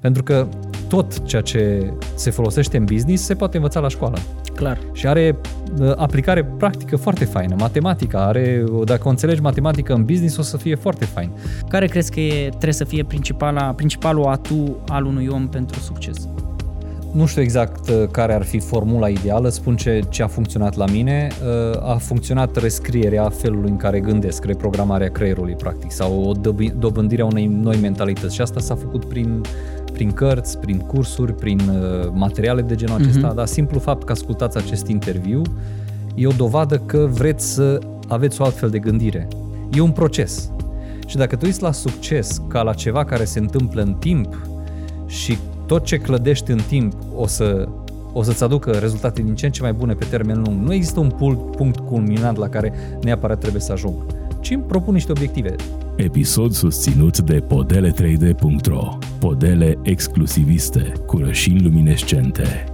Pentru că tot ceea ce se folosește în business se poate învăța la școală. Clar. Și are uh, aplicare practică foarte faină. Matematica are, dacă o înțelegi matematică în business, o să fie foarte fain. Care crezi că e, trebuie să fie principala, principalul atu al unui om pentru succes? Nu știu exact uh, care ar fi formula ideală, spun ce, ce a funcționat la mine. Uh, a funcționat rescrierea felului în care gândesc, reprogramarea creierului, practic, sau o dobândire a unei noi mentalități. Și asta s-a făcut prin, prin cărți, prin cursuri, prin uh, materiale de genul acesta, uh-huh. dar simplu fapt că ascultați acest interviu e o dovadă că vreți să aveți o altfel de gândire. E un proces. Și dacă tu uiți la succes ca la ceva care se întâmplă în timp și tot ce clădești în timp o să o să-ți aducă rezultate din ce în ce mai bune pe termen lung. Nu există un punct culminant la care neapărat trebuie să ajung, ci îmi propun niște obiective. Episod susținut de podele3d.ro Podele exclusiviste cu rășini luminescente.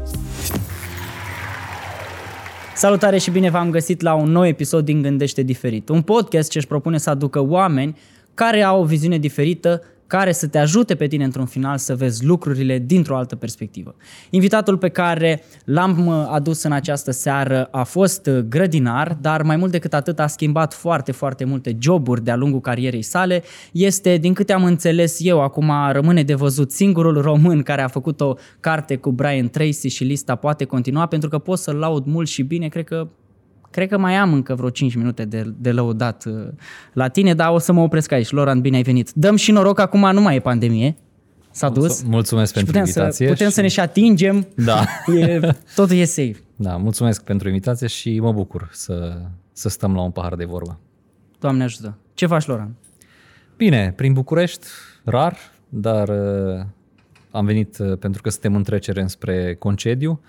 Salutare și bine v-am găsit la un nou episod din Gândește Diferit, un podcast ce își propune să aducă oameni care au o viziune diferită care să te ajute pe tine într-un final să vezi lucrurile dintr-o altă perspectivă. Invitatul pe care l-am uh, adus în această seară a fost uh, grădinar, dar mai mult decât atât a schimbat foarte, foarte multe joburi de-a lungul carierei sale. Este, din câte am înțeles eu, acum rămâne de văzut singurul român care a făcut o carte cu Brian Tracy și lista poate continua, pentru că pot să-l laud mult și bine, cred că Cred că mai am încă vreo 5 minute de, de lăudat uh, la tine, dar o să mă opresc aici. Laurent, bine ai venit. Dăm și noroc, acum nu mai e pandemie. S-a dus. Mulțumesc pentru putem invitație. Să, putem și... să ne și atingem. Da. E, totul e safe. Da, mulțumesc pentru invitație și mă bucur să, să stăm la un pahar de vorbă. Doamne ajută. Ce faci, Laurent? Bine, prin București, rar, dar uh, am venit uh, pentru că suntem în trecere înspre concediu.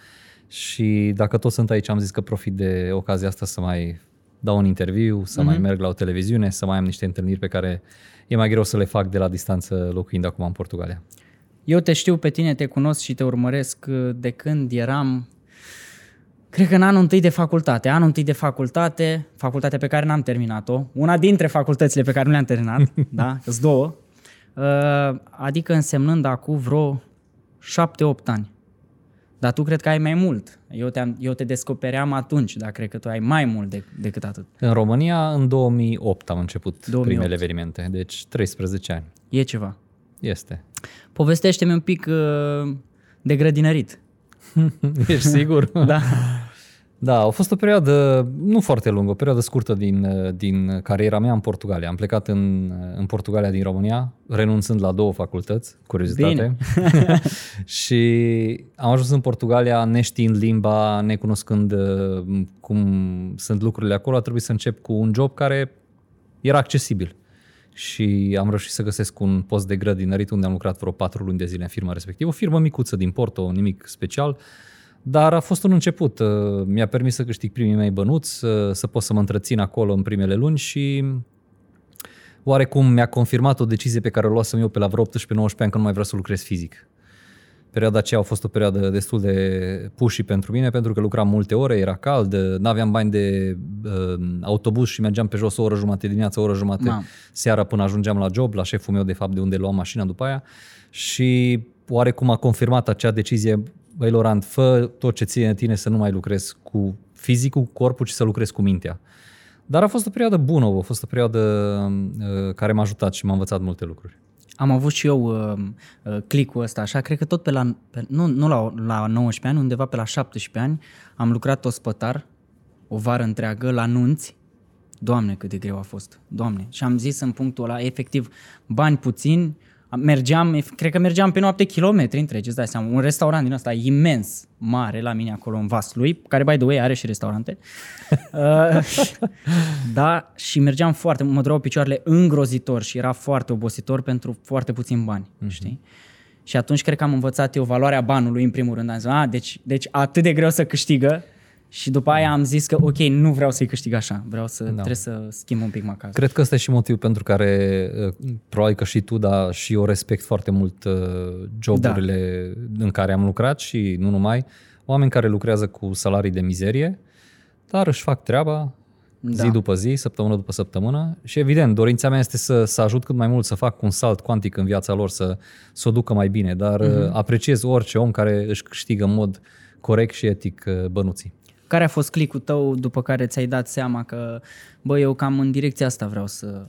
Și dacă tot sunt aici, am zis că profit de ocazia asta să mai dau un interviu, să uh-huh. mai mhm. merg la o televiziune, să mai am niște întâlniri pe care e mai greu să le fac de la distanță locuind acum în Portugalia. Eu te știu pe tine, te cunosc și te urmăresc de când eram, cred că în anul întâi de facultate. Anul întâi de facultate, facultatea pe care n-am terminat-o, una dintre facultățile pe care nu le-am terminat, da, sunt două, uh, adică însemnând acum vreo șapte-opt ani. Dar tu cred că ai mai mult. Eu te, eu te descopeream atunci, dar cred că tu ai mai mult de, decât atât. În România, în 2008 am început 2008. primele evenimente, deci 13 ani. E ceva. Este. Povestește-mi un pic uh, de grădinărit. Ești sigur? da. Da, a fost o perioadă nu foarte lungă, o perioadă scurtă din, din cariera mea în Portugalia. Am plecat în, în Portugalia din România, renunțând la două facultăți, curiozitate. și am ajuns în Portugalia neștiind limba, necunoscând uh, cum sunt lucrurile acolo. A trebuit să încep cu un job care era accesibil. Și am reușit să găsesc un post de grădinărit unde am lucrat vreo patru luni de zile în firma respectivă. O firmă micuță din Porto, nimic special dar a fost un început. Uh, mi-a permis să câștig primii mei bănuți, să, să pot să mă întrețin acolo în primele luni și oarecum mi-a confirmat o decizie pe care o luasem eu pe la vreo 18-19 ani că nu mai vreau să lucrez fizic. Perioada aceea a fost o perioadă destul de pushy pentru mine, pentru că lucram multe ore, era cald, nu aveam bani de uh, autobuz și mergeam pe jos o oră jumate dimineața, o oră jumate Ma. seara până ajungeam la job, la șeful meu de fapt de unde luam mașina după aia și oarecum a confirmat acea decizie băi Laurent, fă tot ce ține tine să nu mai lucrezi cu fizicul, cu corpul, ci să lucrezi cu mintea. Dar a fost o perioadă bună, a fost o perioadă uh, care m-a ajutat și m-a învățat multe lucruri. Am avut și eu uh, uh, clicul ăsta, așa, cred că tot pe la, pe, nu, nu la, la 19 ani, undeva pe la 17 ani, am lucrat ospătar o vară întreagă la nunți. Doamne, cât de greu a fost, doamne. Și am zis în punctul ăla, efectiv, bani puțini, mergeam, cred că mergeam pe noapte kilometri întregi, îți dai seama, un restaurant din ăsta imens, mare la mine acolo în Vaslui, care, by the way, are și restaurante. uh, da, și mergeam foarte, mă dureau picioarele îngrozitor și era foarte obositor pentru foarte puțin bani, mm-hmm. știi? Și atunci cred că am învățat eu valoarea banului în primul rând. Am zis, a, deci, deci atât de greu să câștigă și după aia am zis că, ok, nu vreau să-i câștig așa, vreau să, da. trebuie să schimb un pic macazul. Cred că ăsta e și motivul pentru care, uh, probabil că și tu, dar și eu respect foarte mult uh, joburile da. în care am lucrat și nu numai, oameni care lucrează cu salarii de mizerie, dar își fac treaba, da. zi după zi, săptămână după săptămână și evident, dorința mea este să, să ajut cât mai mult să fac un salt cuantic în viața lor, să, să o ducă mai bine, dar uh-huh. apreciez orice om care își câștigă în mod corect și etic uh, bănuții. Care a fost clicul tău după care ți-ai dat seama că, bă, eu cam în direcția asta vreau să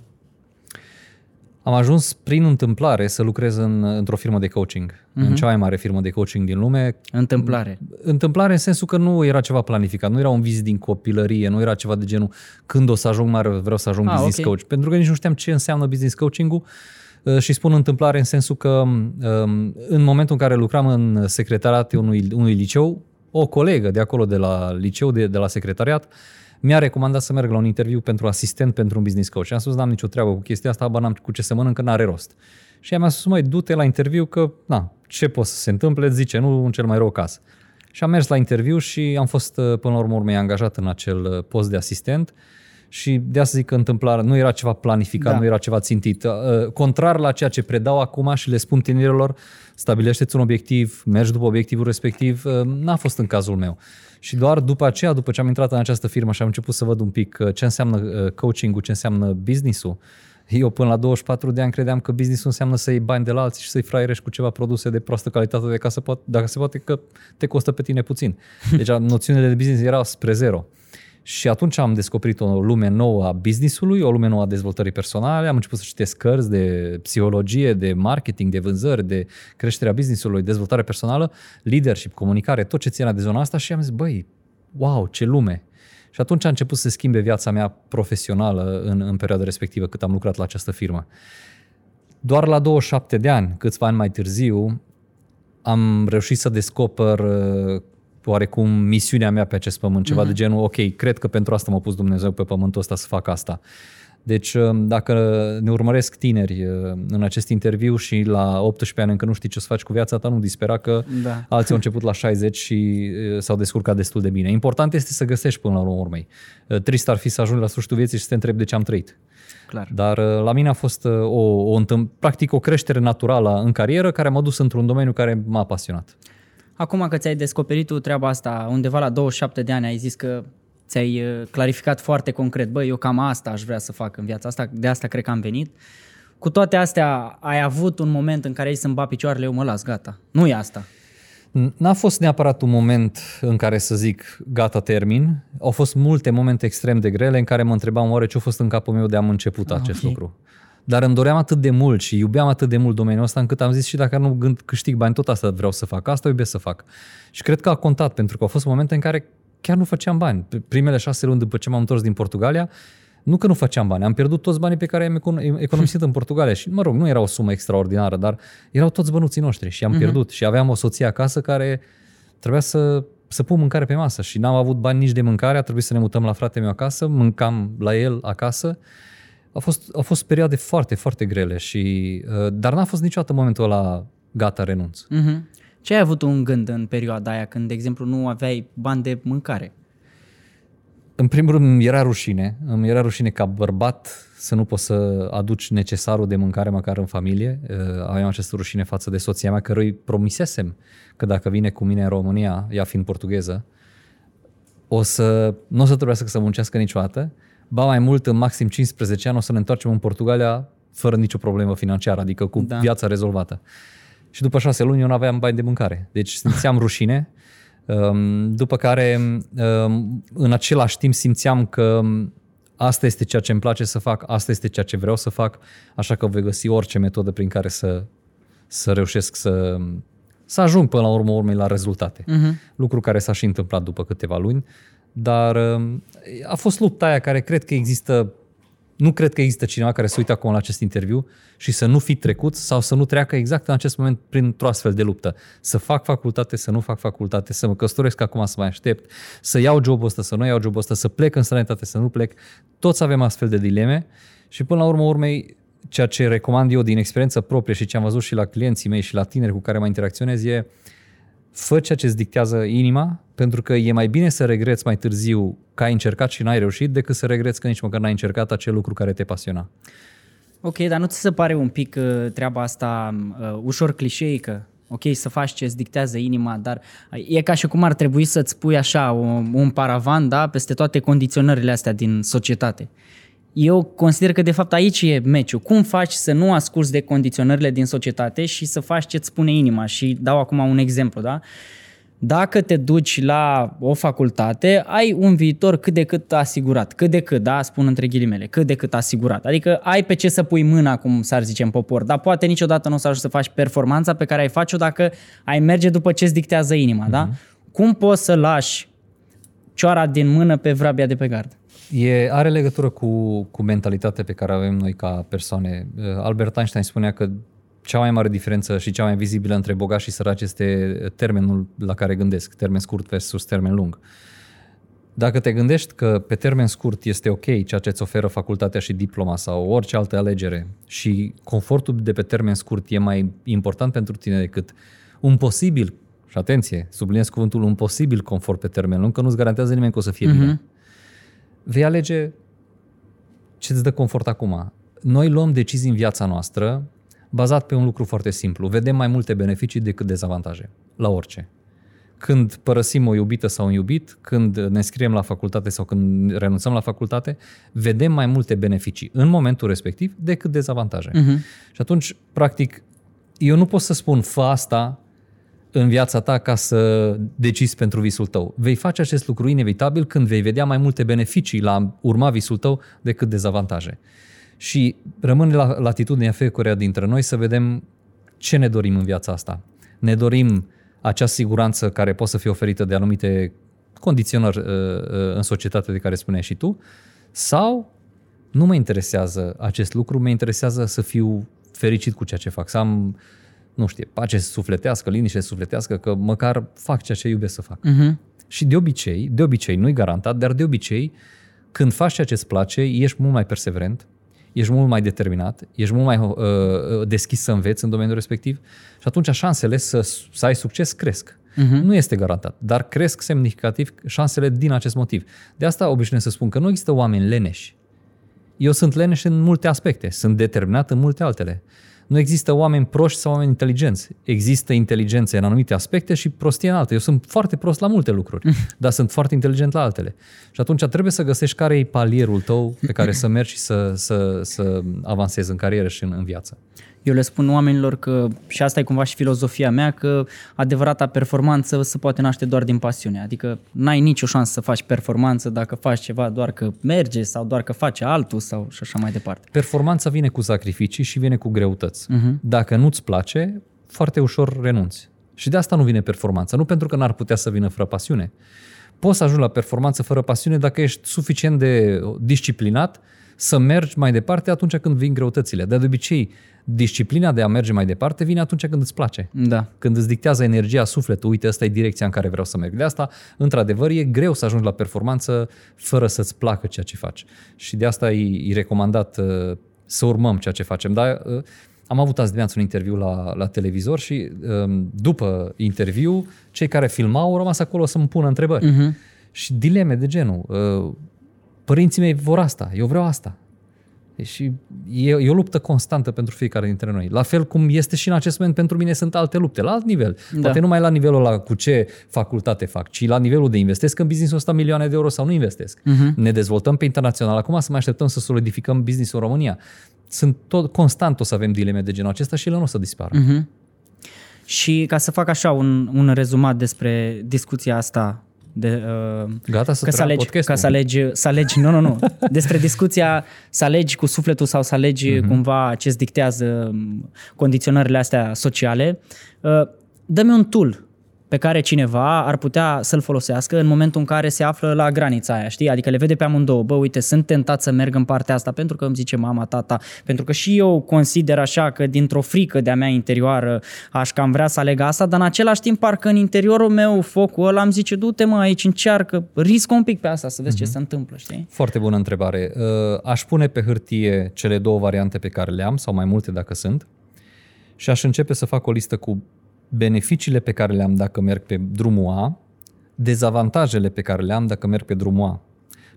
am ajuns prin întâmplare să lucrez în, într-o firmă de coaching, uh-huh. în mhm. cea mai mare firmă de coaching din lume. Întâmplare. Întâmplare în sensul că nu era ceva planificat, nu era un vizit din copilărie, nu era ceva de genul când o să ajung mare, vreau să ajung ah, business okay. coach. Pentru că nici nu știam ce înseamnă business coaching-ul uh, și spun întâmplare în sensul că um, în momentul în care lucram în secretariatul unui, unui liceu, o colegă de acolo de la liceu, de, de la secretariat, mi-a recomandat să merg la un interviu pentru asistent pentru un business coach. Și am spus, n-am nicio treabă cu chestia asta, ba n-am cu ce să mănânc, că n-are rost. Și ea mi-a spus, mai du-te la interviu că, na, ce poate să se întâmple, zice, nu în cel mai rău caz. Și am mers la interviu și am fost, uh, până la urmă, urmei, angajat în acel uh, post de asistent și de asta zic că întâmplarea nu era ceva planificat, da. nu era ceva țintit. Uh, contrar la ceea ce predau acum și le spun tinerilor, stabilește-ți un obiectiv, mergi după obiectivul respectiv, n-a fost în cazul meu. Și doar după aceea, după ce am intrat în această firmă și am început să văd un pic uh, ce înseamnă uh, coaching-ul, ce înseamnă business-ul, eu până la 24 de ani credeam că business înseamnă să iei bani de la alții și să-i fraierești cu ceva produse de proastă calitate de ca să poate, dacă se poate că te costă pe tine puțin. Deci noțiunile de business erau spre zero. Și atunci am descoperit o lume nouă a businessului, o lume nouă a dezvoltării personale, am început să citesc cărți de psihologie, de marketing, de vânzări, de creșterea businessului, dezvoltare personală, leadership, comunicare, tot ce ține de zona asta și am zis, băi, wow, ce lume! Și atunci a început să se schimbe viața mea profesională în, în perioada respectivă, cât am lucrat la această firmă. Doar la 27 de ani, câțiva ani mai târziu, am reușit să descoper oarecum misiunea mea pe acest pământ, ceva mm-hmm. de genul, ok, cred că pentru asta m-a pus Dumnezeu pe pământul ăsta să fac asta. Deci um, dacă ne urmăresc tineri uh, în acest interviu și la 18 ani încă nu știi ce să faci cu viața ta, nu dispera că da. alții au început la 60 și uh, s-au descurcat destul de bine. Important este să găsești până la urmă urmei. Uh, trist ar fi să ajungi la sfârșitul vieții și să te întrebi de ce am trăit. Clar. Dar la mine a fost o, o, practic o creștere naturală în carieră care m-a dus într-un domeniu care m-a pasionat. Acum că ți-ai descoperit tu treaba asta, undeva la 27 de ani ai zis că ți-ai uh, clarificat foarte concret, băi, eu cam asta aș vrea să fac în viața asta, de asta cred că am venit. Cu toate astea, ai avut un moment în care ai să-mi ba picioarele, eu mă las, gata. Nu e asta. N-a fost neapărat un moment în care să zic gata, termin. Au fost multe momente extrem de grele în care mă întrebam oare ce a fost în capul meu de am început ah, acest okay. lucru. Dar îmi doream atât de mult și iubeam atât de mult domeniul ăsta încât am zis și dacă nu gând, câștig bani, tot asta vreau să fac, asta iubesc să fac. Și cred că a contat, pentru că au fost momente în care chiar nu făceam bani. Primele șase luni după ce m-am întors din Portugalia, nu că nu făceam bani, am pierdut toți banii pe care i-am economisit în Portugalia și, mă rog, nu era o sumă extraordinară, dar erau toți bănuții noștri și am uh-huh. pierdut și aveam o soție acasă care trebuia să, să pun mâncare pe masă și n-am avut bani nici de mâncare, a trebuit să ne mutăm la frate meu acasă, mâncam la el acasă au fost, au fost perioade foarte, foarte grele, și, uh, dar n-a fost niciodată momentul ăla gata, renunț. Uh-huh. Ce ai avut un gând în perioada aia când, de exemplu, nu aveai bani de mâncare? În primul rând, îmi era rușine. Îmi era rușine ca bărbat să nu poți să aduci necesarul de mâncare măcar în familie. Uh, aveam această rușine față de soția mea, cărui promisesem că dacă vine cu mine în România, ea fiind portugheză, o să, nu o să trebuiască să muncească niciodată Ba mai mult, în maxim 15 ani o să ne întoarcem în Portugalia fără nicio problemă financiară, adică cu da. viața rezolvată. Și după șase luni eu nu aveam bani de mâncare. Deci simțeam rușine. Um, după care, um, în același timp, simțeam că asta este ceea ce îmi place să fac, asta este ceea ce vreau să fac, așa că voi găsi orice metodă prin care să, să reușesc să, să ajung până la urmă urmei la rezultate. Uh-huh. Lucru care s-a și întâmplat după câteva luni. Dar um, a fost lupta aia care cred că există, nu cred că există cineva care să uită acum la acest interviu și să nu fi trecut sau să nu treacă exact în acest moment printr-o astfel de luptă. Să fac facultate, să nu fac facultate, să mă căsătoresc acum, să mai aștept, să iau jobul ăsta, să nu iau jobul ăsta, să plec în străinătate, să nu plec. Toți avem astfel de dileme și până la urmă urmei ceea ce recomand eu din experiență proprie și ce am văzut și la clienții mei și la tineri cu care mai interacționez e fă ceea ce îți dictează inima, pentru că e mai bine să regreți mai târziu că ai încercat și n-ai reușit, decât să regreți că nici măcar n-ai încercat acel lucru care te pasiona. Ok, dar nu ți se pare un pic uh, treaba asta uh, ușor clișeică? ok, să faci ce îți dictează inima, dar e ca și cum ar trebui să-ți pui așa un, un paravan, da, peste toate condiționările astea din societate. Eu consider că de fapt aici e meciul. Cum faci să nu asculți de condiționările din societate și să faci ce-ți spune inima? Și dau acum un exemplu, da? Dacă te duci la o facultate, ai un viitor cât de cât asigurat. Cât de cât, da? Spun între ghilimele. Cât de cât asigurat. Adică ai pe ce să pui mâna, cum s-ar zice în popor, dar poate niciodată nu o să ajungi să faci performanța pe care ai face-o dacă ai merge după ce-ți dictează inima, mm-hmm. da? Mhm. Cum poți să lași cioara din mână pe vrabia de pe gard? E, are legătură cu, cu mentalitatea pe care avem noi ca persoane. Albert Einstein spunea că cea mai mare diferență și cea mai vizibilă între bogați și săraci este termenul la care gândesc, termen scurt versus termen lung. Dacă te gândești că pe termen scurt este ok ceea ce îți oferă facultatea și diploma sau orice altă alegere și confortul de pe termen scurt e mai important pentru tine decât un posibil, și atenție, subliniez cuvântul, un posibil confort pe termen lung, că nu-ți garantează nimeni că o să fie uh-huh. bine. Vei alege ce îți dă confort acum. Noi luăm decizii în viața noastră bazat pe un lucru foarte simplu. Vedem mai multe beneficii decât dezavantaje, la orice. Când părăsim o iubită sau un iubit, când ne scriem la facultate sau când renunțăm la facultate, vedem mai multe beneficii în momentul respectiv decât dezavantaje. Uh-huh. Și atunci, practic, eu nu pot să spun fă asta în viața ta ca să decizi pentru visul tău. Vei face acest lucru inevitabil când vei vedea mai multe beneficii la urma visul tău decât dezavantaje. Și rămâne la latitudinea fiecăruia dintre noi să vedem ce ne dorim în viața asta. Ne dorim acea siguranță care poate să fie oferită de anumite condiționări uh, uh, în societate de care spuneai și tu, sau nu mă interesează acest lucru, mă interesează să fiu fericit cu ceea ce fac, să am, nu știu, pace sufletească, liniște sufletească, că măcar fac ceea ce iubesc să fac. Uh-huh. Și de obicei, de obicei, nu-i garantat, dar de obicei, când faci ceea ce îți place, ești mult mai perseverent, ești mult mai determinat, ești mult mai uh, uh, deschis să înveți în domeniul respectiv și atunci șansele să, să ai succes cresc. Uh-huh. Nu este garantat, dar cresc semnificativ șansele din acest motiv. De asta obișnuiesc să spun că nu există oameni leneși. Eu sunt leneș în multe aspecte, sunt determinat în multe altele. Nu există oameni proști sau oameni inteligenți. Există inteligență în anumite aspecte și prostie în alte. Eu sunt foarte prost la multe lucruri, dar sunt foarte inteligent la altele. Și atunci trebuie să găsești care e palierul tău pe care să mergi și să, să, să avansezi în carieră și în, în viață. Eu le spun oamenilor că, și asta e cumva și filozofia mea, că adevărata performanță se poate naște doar din pasiune. Adică n-ai nicio șansă să faci performanță dacă faci ceva doar că merge sau doar că face altul sau și așa mai departe. Performanța vine cu sacrificii și vine cu greutăți. Uh-huh. Dacă nu-ți place, foarte ușor renunți. Și de asta nu vine performanța. Nu pentru că n-ar putea să vină fără pasiune. Poți să ajungi la performanță fără pasiune dacă ești suficient de disciplinat să mergi mai departe atunci când vin greutățile. Dar de obicei, disciplina de a merge mai departe vine atunci când îți place. Da. Când îți dictează energia, sufletul, uite, asta e direcția în care vreau să merg. De asta, într-adevăr, e greu să ajungi la performanță fără să-ți placă ceea ce faci. Și de asta e, e recomandat uh, să urmăm ceea ce facem. Dar uh, am avut azi dimineață un interviu la, la televizor și um, după interviu, cei care filmau au rămas acolo să-mi pună întrebări. Uh-huh. Și dileme de genul, uh, părinții mei vor asta, eu vreau asta. Și e, e o luptă constantă pentru fiecare dintre noi. La fel cum este și în acest moment pentru mine sunt alte lupte, la alt nivel. Da. Poate nu mai la nivelul la cu ce facultate fac, ci la nivelul de investesc în business-ul ăsta milioane de euro sau nu investesc. Uh-huh. Ne dezvoltăm pe internațional. Acum să mai așteptăm să solidificăm business-ul în România. Sunt tot, constant o să avem dileme de genul acesta și ele nu o să dispară. Uh-huh. Și ca să fac așa un, un rezumat despre discuția asta de, uh, Gata să, că să alegi, ca să alegi, să alegi, nu, nu, nu, despre discuția să alegi cu sufletul sau să alegi uh-huh. cumva ce îți dictează um, condiționările astea sociale, uh, dă-mi un tool pe care cineva ar putea să-l folosească în momentul în care se află la granița aia, știi? Adică le vede pe amândouă, bă, uite, sunt tentat să merg în partea asta pentru că îmi zice mama, tata, pentru că și eu consider așa că dintr-o frică de-a mea interioară aș cam vrea să aleg asta, dar în același timp parcă în interiorul meu focul ăla îmi zice, du-te mă aici, încearcă, riscă un pic pe asta să vezi mm-hmm. ce mhm. se întâmplă, știi? Foarte bună întrebare. Uh, aș pune pe hârtie cele două variante pe care le am, sau mai multe dacă sunt, și aș începe să fac o listă cu beneficiile pe care le am dacă merg pe drumul A, dezavantajele pe care le am dacă merg pe drumul A.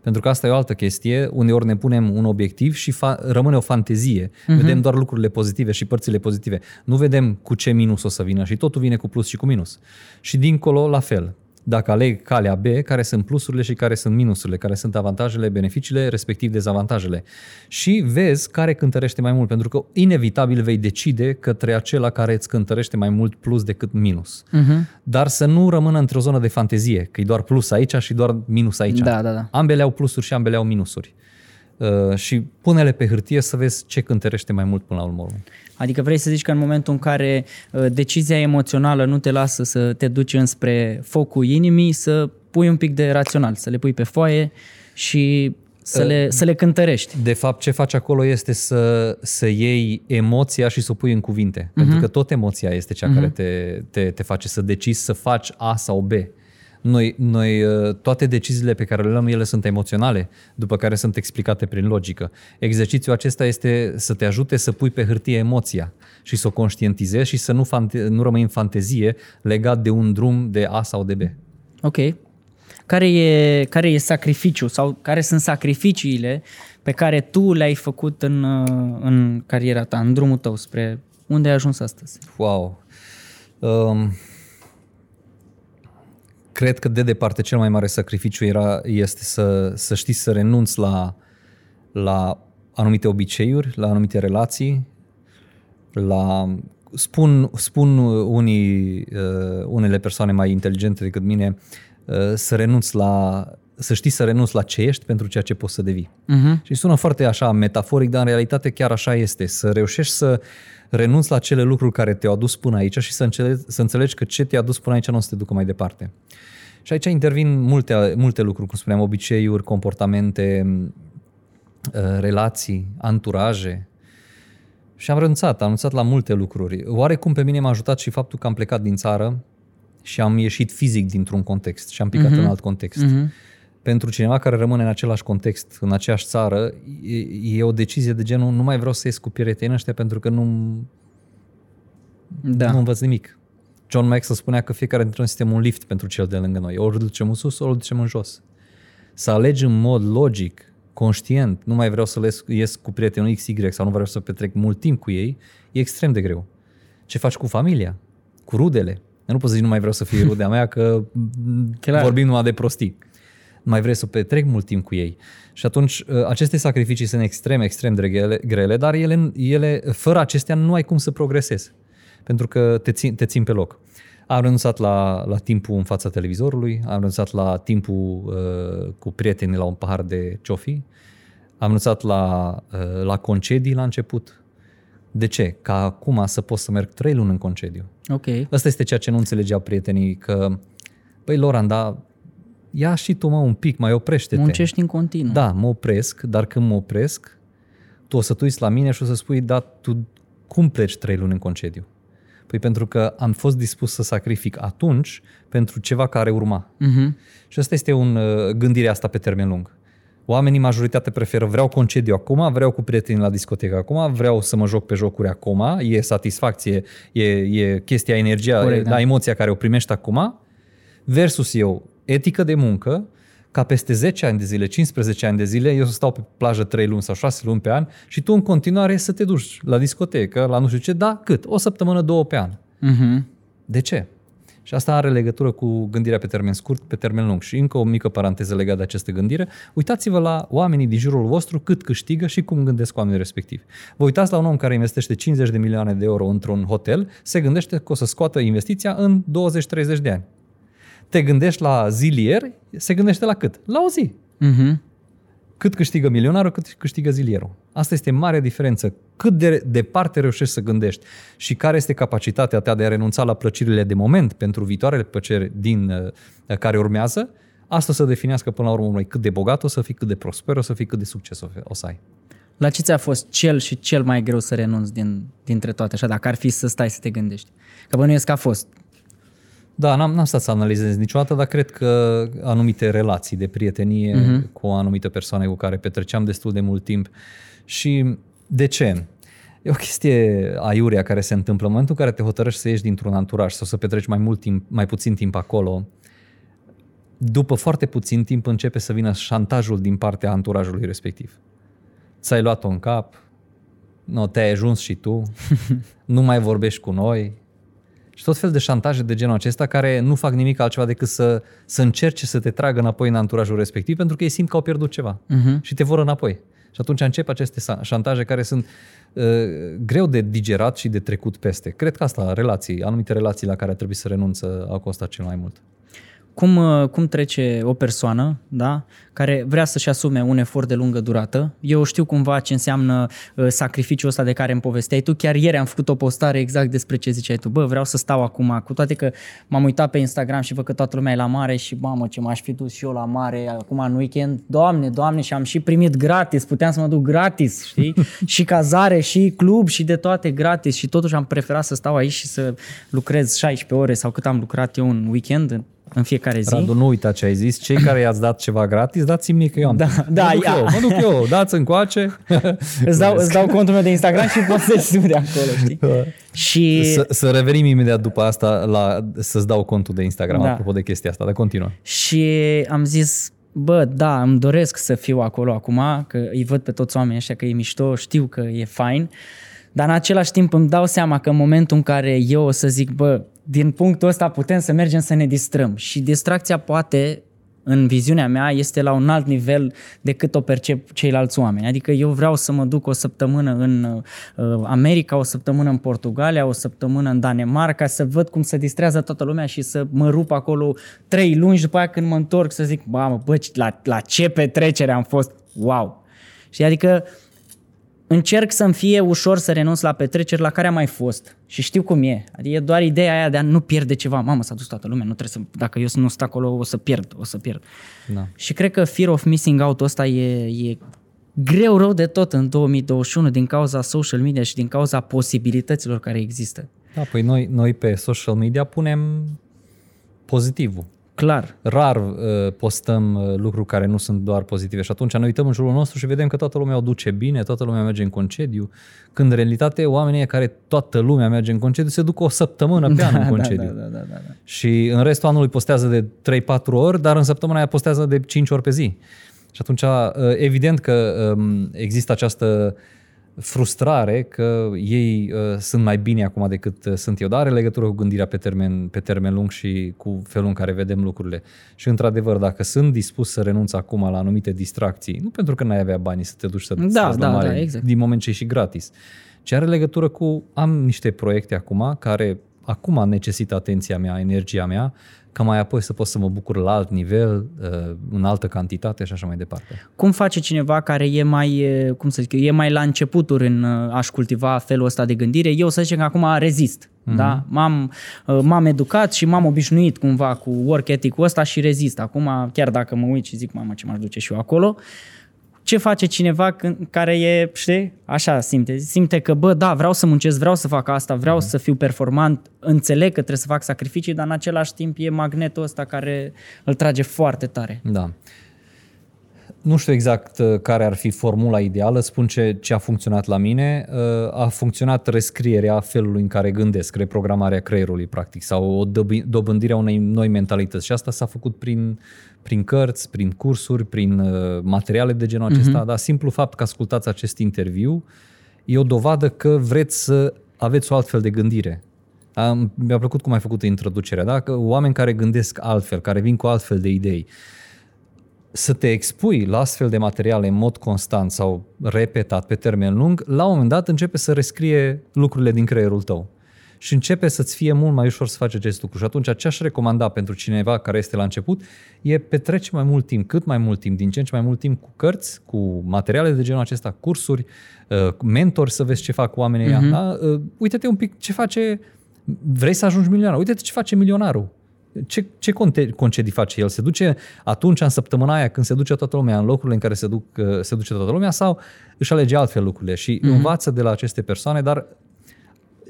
Pentru că asta e o altă chestie, uneori ne punem un obiectiv și fa- rămâne o fantezie. Uh-huh. Vedem doar lucrurile pozitive și părțile pozitive. Nu vedem cu ce minus o să vină și totul vine cu plus și cu minus. Și dincolo, la fel dacă aleg calea B, care sunt plusurile și care sunt minusurile, care sunt avantajele, beneficiile, respectiv dezavantajele. Și vezi care cântărește mai mult, pentru că inevitabil vei decide către acela care îți cântărește mai mult plus decât minus. Uh-huh. Dar să nu rămână într-o zonă de fantezie, că e doar plus aici și doar minus aici. Da, da, da. Ambele au plusuri și ambele au minusuri. Uh, și pune-le pe hârtie să vezi ce cântărește mai mult până la urmă. Adică vrei să zici că în momentul în care uh, decizia emoțională nu te lasă să te duci înspre focul inimii, să pui un pic de rațional, să le pui pe foaie și să le, uh, să le cântărești. De fapt, ce faci acolo este să, să iei emoția și să o pui în cuvinte. Uh-huh. Pentru că tot emoția este cea uh-huh. care te, te, te face să decizi să faci A sau B. Noi, noi, uh, toate deciziile pe care le luăm, ele sunt emoționale, după care sunt explicate prin logică. Exercițiul acesta este să te ajute să pui pe hârtie emoția și să o conștientizezi și să nu, fante- nu rămâi în fantezie legat de un drum de A sau de B. Ok. Care e, care e sacrificiul sau care sunt sacrificiile pe care tu le-ai făcut în, uh, în cariera ta, în drumul tău spre unde ai ajuns astăzi? Wow. Um, cred că de departe cel mai mare sacrificiu era, este să, să știi să renunți la, la anumite obiceiuri, la anumite relații, la spun, spun unii, uh, unele persoane mai inteligente decât mine uh, să renunți la să știi să renunți la ce ești pentru ceea ce poți să devii. Uh-huh. Și sună foarte așa metaforic, dar în realitate chiar așa este. Să reușești să renunți la cele lucruri care te-au adus până aici și să înțelegi, să înțelegi că ce te-a adus până aici nu o să te ducă mai departe. Și aici intervin multe, multe lucruri, cum spuneam, obiceiuri, comportamente, uh, relații, anturaje. Și am renunțat, am renunțat la multe lucruri. Oarecum pe mine m-a ajutat și faptul că am plecat din țară și am ieșit fizic dintr-un context și am picat uh-huh. în alt context. Uh-huh. Pentru cineva care rămâne în același context, în aceeași țară, e, e o decizie de genul nu mai vreau să ies cu prietenii ăștia pentru că nu, da. nu învăț nimic. John Maxwell spunea că fiecare dintre noi suntem un lift pentru cel de lângă noi. Ori îl ducem în sus, ori îl ducem în jos. Să alegi în mod logic, conștient, nu mai vreau să ies cu prietenul XY sau nu vreau să petrec mult timp cu ei, e extrem de greu. Ce faci cu familia? Cu rudele? Eu nu pot să zic nu mai vreau să fie rudea mea că Clar. vorbim numai de prostii. Nu mai vrei să petrec mult timp cu ei. Și atunci ă, aceste sacrificii sunt extrem, extrem de grele, grele dar ele, ele, fără acestea nu ai cum să progresezi pentru că te țin, te țin pe loc. Am renunțat la, la timpul în fața televizorului, am renunțat la timpul uh, cu prietenii la un pahar de ciofi, am renunțat la, uh, la concedii la început. De ce? Ca acum să pot să merg trei luni în concediu. Ok. Asta este ceea ce nu înțelegeau prietenii, că, băi, Loran, da, ia și tu, mă, un pic, mai oprește-te. Muncești în continuu. Da, mă opresc, dar când mă opresc, tu o să tu uiți la mine și o să spui, da, tu cum pleci trei luni în concediu? Păi pentru că am fost dispus să sacrific atunci pentru ceva care urma. Uh-huh. Și asta este un uh, gândirea asta pe termen lung. Oamenii, majoritatea preferă vreau concediu acum, vreau cu prietenii la discotecă acum, vreau să mă joc pe jocuri acum, e satisfacție, e, e chestia, energia, Corect, da. da, emoția care o primești acum, versus eu, etică de muncă, ca peste 10 ani de zile, 15 ani de zile, eu să stau pe plajă 3 luni sau 6 luni pe an și tu în continuare să te duci la discotecă, la nu știu ce, da, cât? O săptămână, două pe an. Uh-huh. De ce? Și asta are legătură cu gândirea pe termen scurt, pe termen lung. Și încă o mică paranteză legată de această gândire. Uitați-vă la oamenii din jurul vostru cât câștigă și cum gândesc oamenii respectivi. Vă uitați la un om care investește 50 de milioane de euro într-un hotel, se gândește că o să scoată investiția în 20-30 de ani te gândești la zilier, se gândește la cât? La o zi. Uh-huh. Cât câștigă milionarul, cât câștigă zilierul. Asta este marea diferență. Cât de departe reușești să gândești și care este capacitatea ta de a renunța la plăcerile de moment pentru viitoarele plăceri din uh, care urmează, asta să definească până la urmă noi cât de bogat o să fii, cât de prosper o să fii, cât de succes o să ai. La ce ți-a fost cel și cel mai greu să renunți din, dintre toate, așa, dacă ar fi să stai să te gândești? Că bănuiesc că a fost da, n-am, n-am stat să analizez niciodată, dar cred că anumite relații de prietenie uh-huh. cu o anumită persoană cu care petreceam destul de mult timp. Și de ce? E o chestie aiurea care se întâmplă în momentul în care te hotărăști să ieși dintr-un anturaj sau să petreci mai mult timp, mai puțin timp acolo. după foarte puțin timp începe să vină șantajul din partea anturajului respectiv. Ți-ai luat-o în cap, nu, te-ai ajuns și tu, nu mai vorbești cu noi, și tot fel de șantaje de genul acesta care nu fac nimic altceva decât să, să încerce să te tragă înapoi în anturajul respectiv pentru că ei simt că au pierdut ceva uh-huh. și te vor înapoi. Și atunci încep aceste șantaje care sunt uh, greu de digerat și de trecut peste. Cred că asta, relații, anumite relații la care trebuie să renunță, au costat cel mai mult cum, uh, cum trece o persoană da, care vrea să-și asume un efort de lungă durată. Eu știu cumva ce înseamnă uh, sacrificiul ăsta de care îmi povesteai tu. Chiar ieri am făcut o postare exact despre ce ziceai tu. Bă, vreau să stau acum, cu toate că m-am uitat pe Instagram și văd că toată lumea e la mare și mamă ce m-aș fi dus și eu la mare acum în weekend. Doamne, doamne, și am și primit gratis, puteam să mă duc gratis, știi? și cazare, și club, și de toate gratis și totuși am preferat să stau aici și să lucrez 16 ore sau cât am lucrat eu în weekend în fiecare zi. Radu, nu uita ce ai zis. Cei care i-ați dat ceva gratis, dați-mi că eu am. Da, da, mă duc ia. eu, mă duc eu, dați încoace. îți, dau, îți dau contul meu de Instagram și postezi tu de acolo, știi? și... Să, să revenim imediat după asta la, să-ți dau contul de Instagram, da. apropo de chestia asta, dar continuă. Și am zis, bă, da, îmi doresc să fiu acolo acum, că îi văd pe toți oamenii ăștia că e mișto, știu că e fain, dar în același timp îmi dau seama că în momentul în care eu o să zic, bă, din punctul ăsta putem să mergem să ne distrăm. Și distracția poate, în viziunea mea, este la un alt nivel decât o percep ceilalți oameni. Adică eu vreau să mă duc o săptămână în uh, America, o săptămână în Portugalia, o săptămână în Danemarca, să văd cum se distrează toată lumea și să mă rup acolo trei luni și după aia când mă întorc să zic, bă, bă la, la ce petrecere am fost, wow! Și adică încerc să-mi fie ușor să renunț la petreceri la care am mai fost și știu cum e. Adică e doar ideea aia de a nu pierde ceva. Mamă, s-a dus toată lumea, nu trebuie să, dacă eu nu stau acolo, o să pierd, o să pierd. Da. Și cred că fear of missing out ăsta e, e greu rău de tot în 2021 din cauza social media și din cauza posibilităților care există. Da, păi noi, noi pe social media punem pozitivul. Clar. Rar uh, postăm uh, lucruri care nu sunt doar pozitive și atunci ne uităm în jurul nostru și vedem că toată lumea o duce bine, toată lumea merge în concediu, când în realitate oamenii care toată lumea merge în concediu se duc o săptămână pe da, an în da, concediu. Da, da, da, da, da. Și în restul anului postează de 3-4 ori, dar în săptămâna aia postează de 5 ori pe zi. Și atunci, uh, evident că um, există această uh, frustrare că ei uh, sunt mai bine acum decât uh, sunt eu, dar are legătură cu gândirea pe termen, pe termen lung și cu felul în care vedem lucrurile. Și într-adevăr, dacă sunt dispus să renunț acum la anumite distracții, nu pentru că n-ai avea bani să te duci să da, da, mare, da, exact. din moment ce e și gratis, ci are legătură cu am niște proiecte acum care acum necesită atenția mea, energia mea ca mai apoi să pot să mă bucur la alt nivel, uh, în altă cantitate și așa mai departe. Cum face cineva care e mai, cum să zic, e mai la începuturi în uh, a-și cultiva felul ăsta de gândire? Eu să zicem că acum rezist. Mm-hmm. Da? M-am, uh, m-am educat și m-am obișnuit cumva cu work ethic-ul ăsta și rezist. Acum, chiar dacă mă uit și zic, mamă, ce m-aș duce și eu acolo, uh, ce face cineva când, care e, știi, așa simte, simte că, bă, da, vreau să muncesc, vreau să fac asta, vreau mm. să fiu performant, înțeleg că trebuie să fac sacrificii, dar în același timp e magnetul ăsta care îl trage foarte tare. Da. Nu știu exact uh, care ar fi formula ideală, spun ce, ce a funcționat la mine. Uh, a funcționat rescrierea felului în care gândesc, reprogramarea creierului, practic, sau o dobândire a unei noi mentalități. Și asta s-a făcut prin prin cărți, prin cursuri, prin uh, materiale de genul acesta, uh-huh. dar simplu fapt că ascultați acest interviu e o dovadă că vreți să aveți o altfel de gândire. Am, mi-a plăcut cum ai făcut introducerea, da? că oameni care gândesc altfel, care vin cu altfel de idei, să te expui la astfel de materiale în mod constant sau repetat pe termen lung, la un moment dat începe să rescrie lucrurile din creierul tău și începe să-ți fie mult mai ușor să faci acest lucru. Și atunci ce aș recomanda pentru cineva care este la început e petrece mai mult timp, cât mai mult timp, din ce în ce mai mult timp cu cărți, cu materiale de genul acesta, cursuri, uh, mentori să vezi ce fac oamenii uh-huh. da? Uh, uite-te un pic ce face, vrei să ajungi milionar, uite-te ce face milionarul. Ce, ce concedii face el? Se duce atunci, în săptămâna aia, când se duce toată lumea în locurile în care se, duc, uh, se duce toată lumea sau își alege altfel lucrurile și uh-huh. învață de la aceste persoane, dar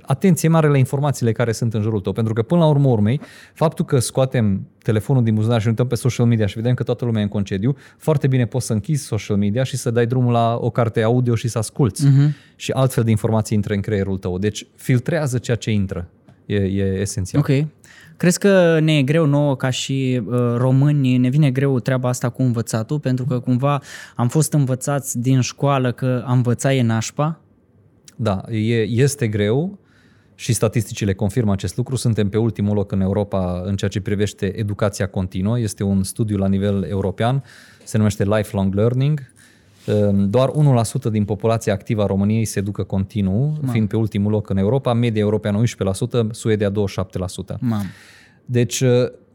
atenție mare la informațiile care sunt în jurul tău, pentru că până la urmă urmei, faptul că scoatem telefonul din buzunar și uităm pe social media și vedem că toată lumea e în concediu, foarte bine poți să închizi social media și să dai drumul la o carte audio și să asculți. Uh-huh. Și altfel de informații intră în creierul tău. Deci filtrează ceea ce intră. E, e esențial. Ok. Crezi că ne e greu nouă ca și uh, români, ne vine greu treaba asta cu învățatul, pentru că cumva am fost învățați din școală că a învăța e nașpa? Da, e, este greu și statisticile confirmă acest lucru. Suntem pe ultimul loc în Europa în ceea ce privește educația continuă. Este un studiu la nivel european, se numește Lifelong Learning. Ehm, Doar 1% din populația activă a României se educă continuu, Mamă. fiind pe ultimul loc în Europa, media europeană 11%, Suedia 27%. Mam. Deci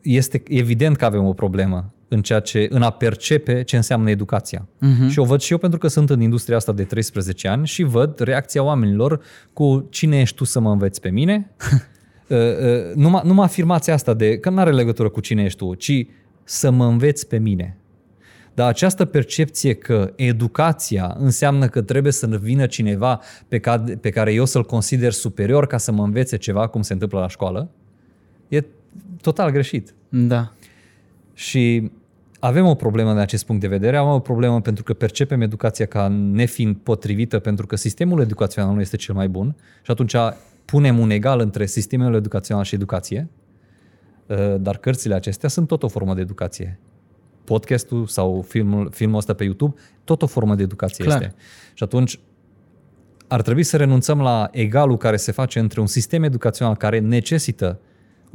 este evident că avem o problemă în ceea ce în a percepe ce înseamnă educația. Uh-huh. Și o văd și eu pentru că sunt în industria asta de 13 ani și văd reacția oamenilor cu cine ești tu să mă înveți pe mine. Uh, uh, numai, numai afirmația asta de că nu are legătură cu cine ești tu, ci să mă înveți pe mine. Dar această percepție că educația înseamnă că trebuie să vină cineva pe care, pe care eu să-l consider superior ca să mă învețe ceva, cum se întâmplă la școală, e total greșit. Da. Și avem o problemă din acest punct de vedere, avem o problemă pentru că percepem educația ca nefiind potrivită, pentru că sistemul educațional nu este cel mai bun și atunci punem un egal între sistemul educațional și educație, Uh, dar cărțile acestea sunt tot o formă de educație. Podcastul sau filmul, filmul ăsta pe YouTube, tot o formă de educație Clar. este. Și atunci ar trebui să renunțăm la egalul care se face între un sistem educațional care necesită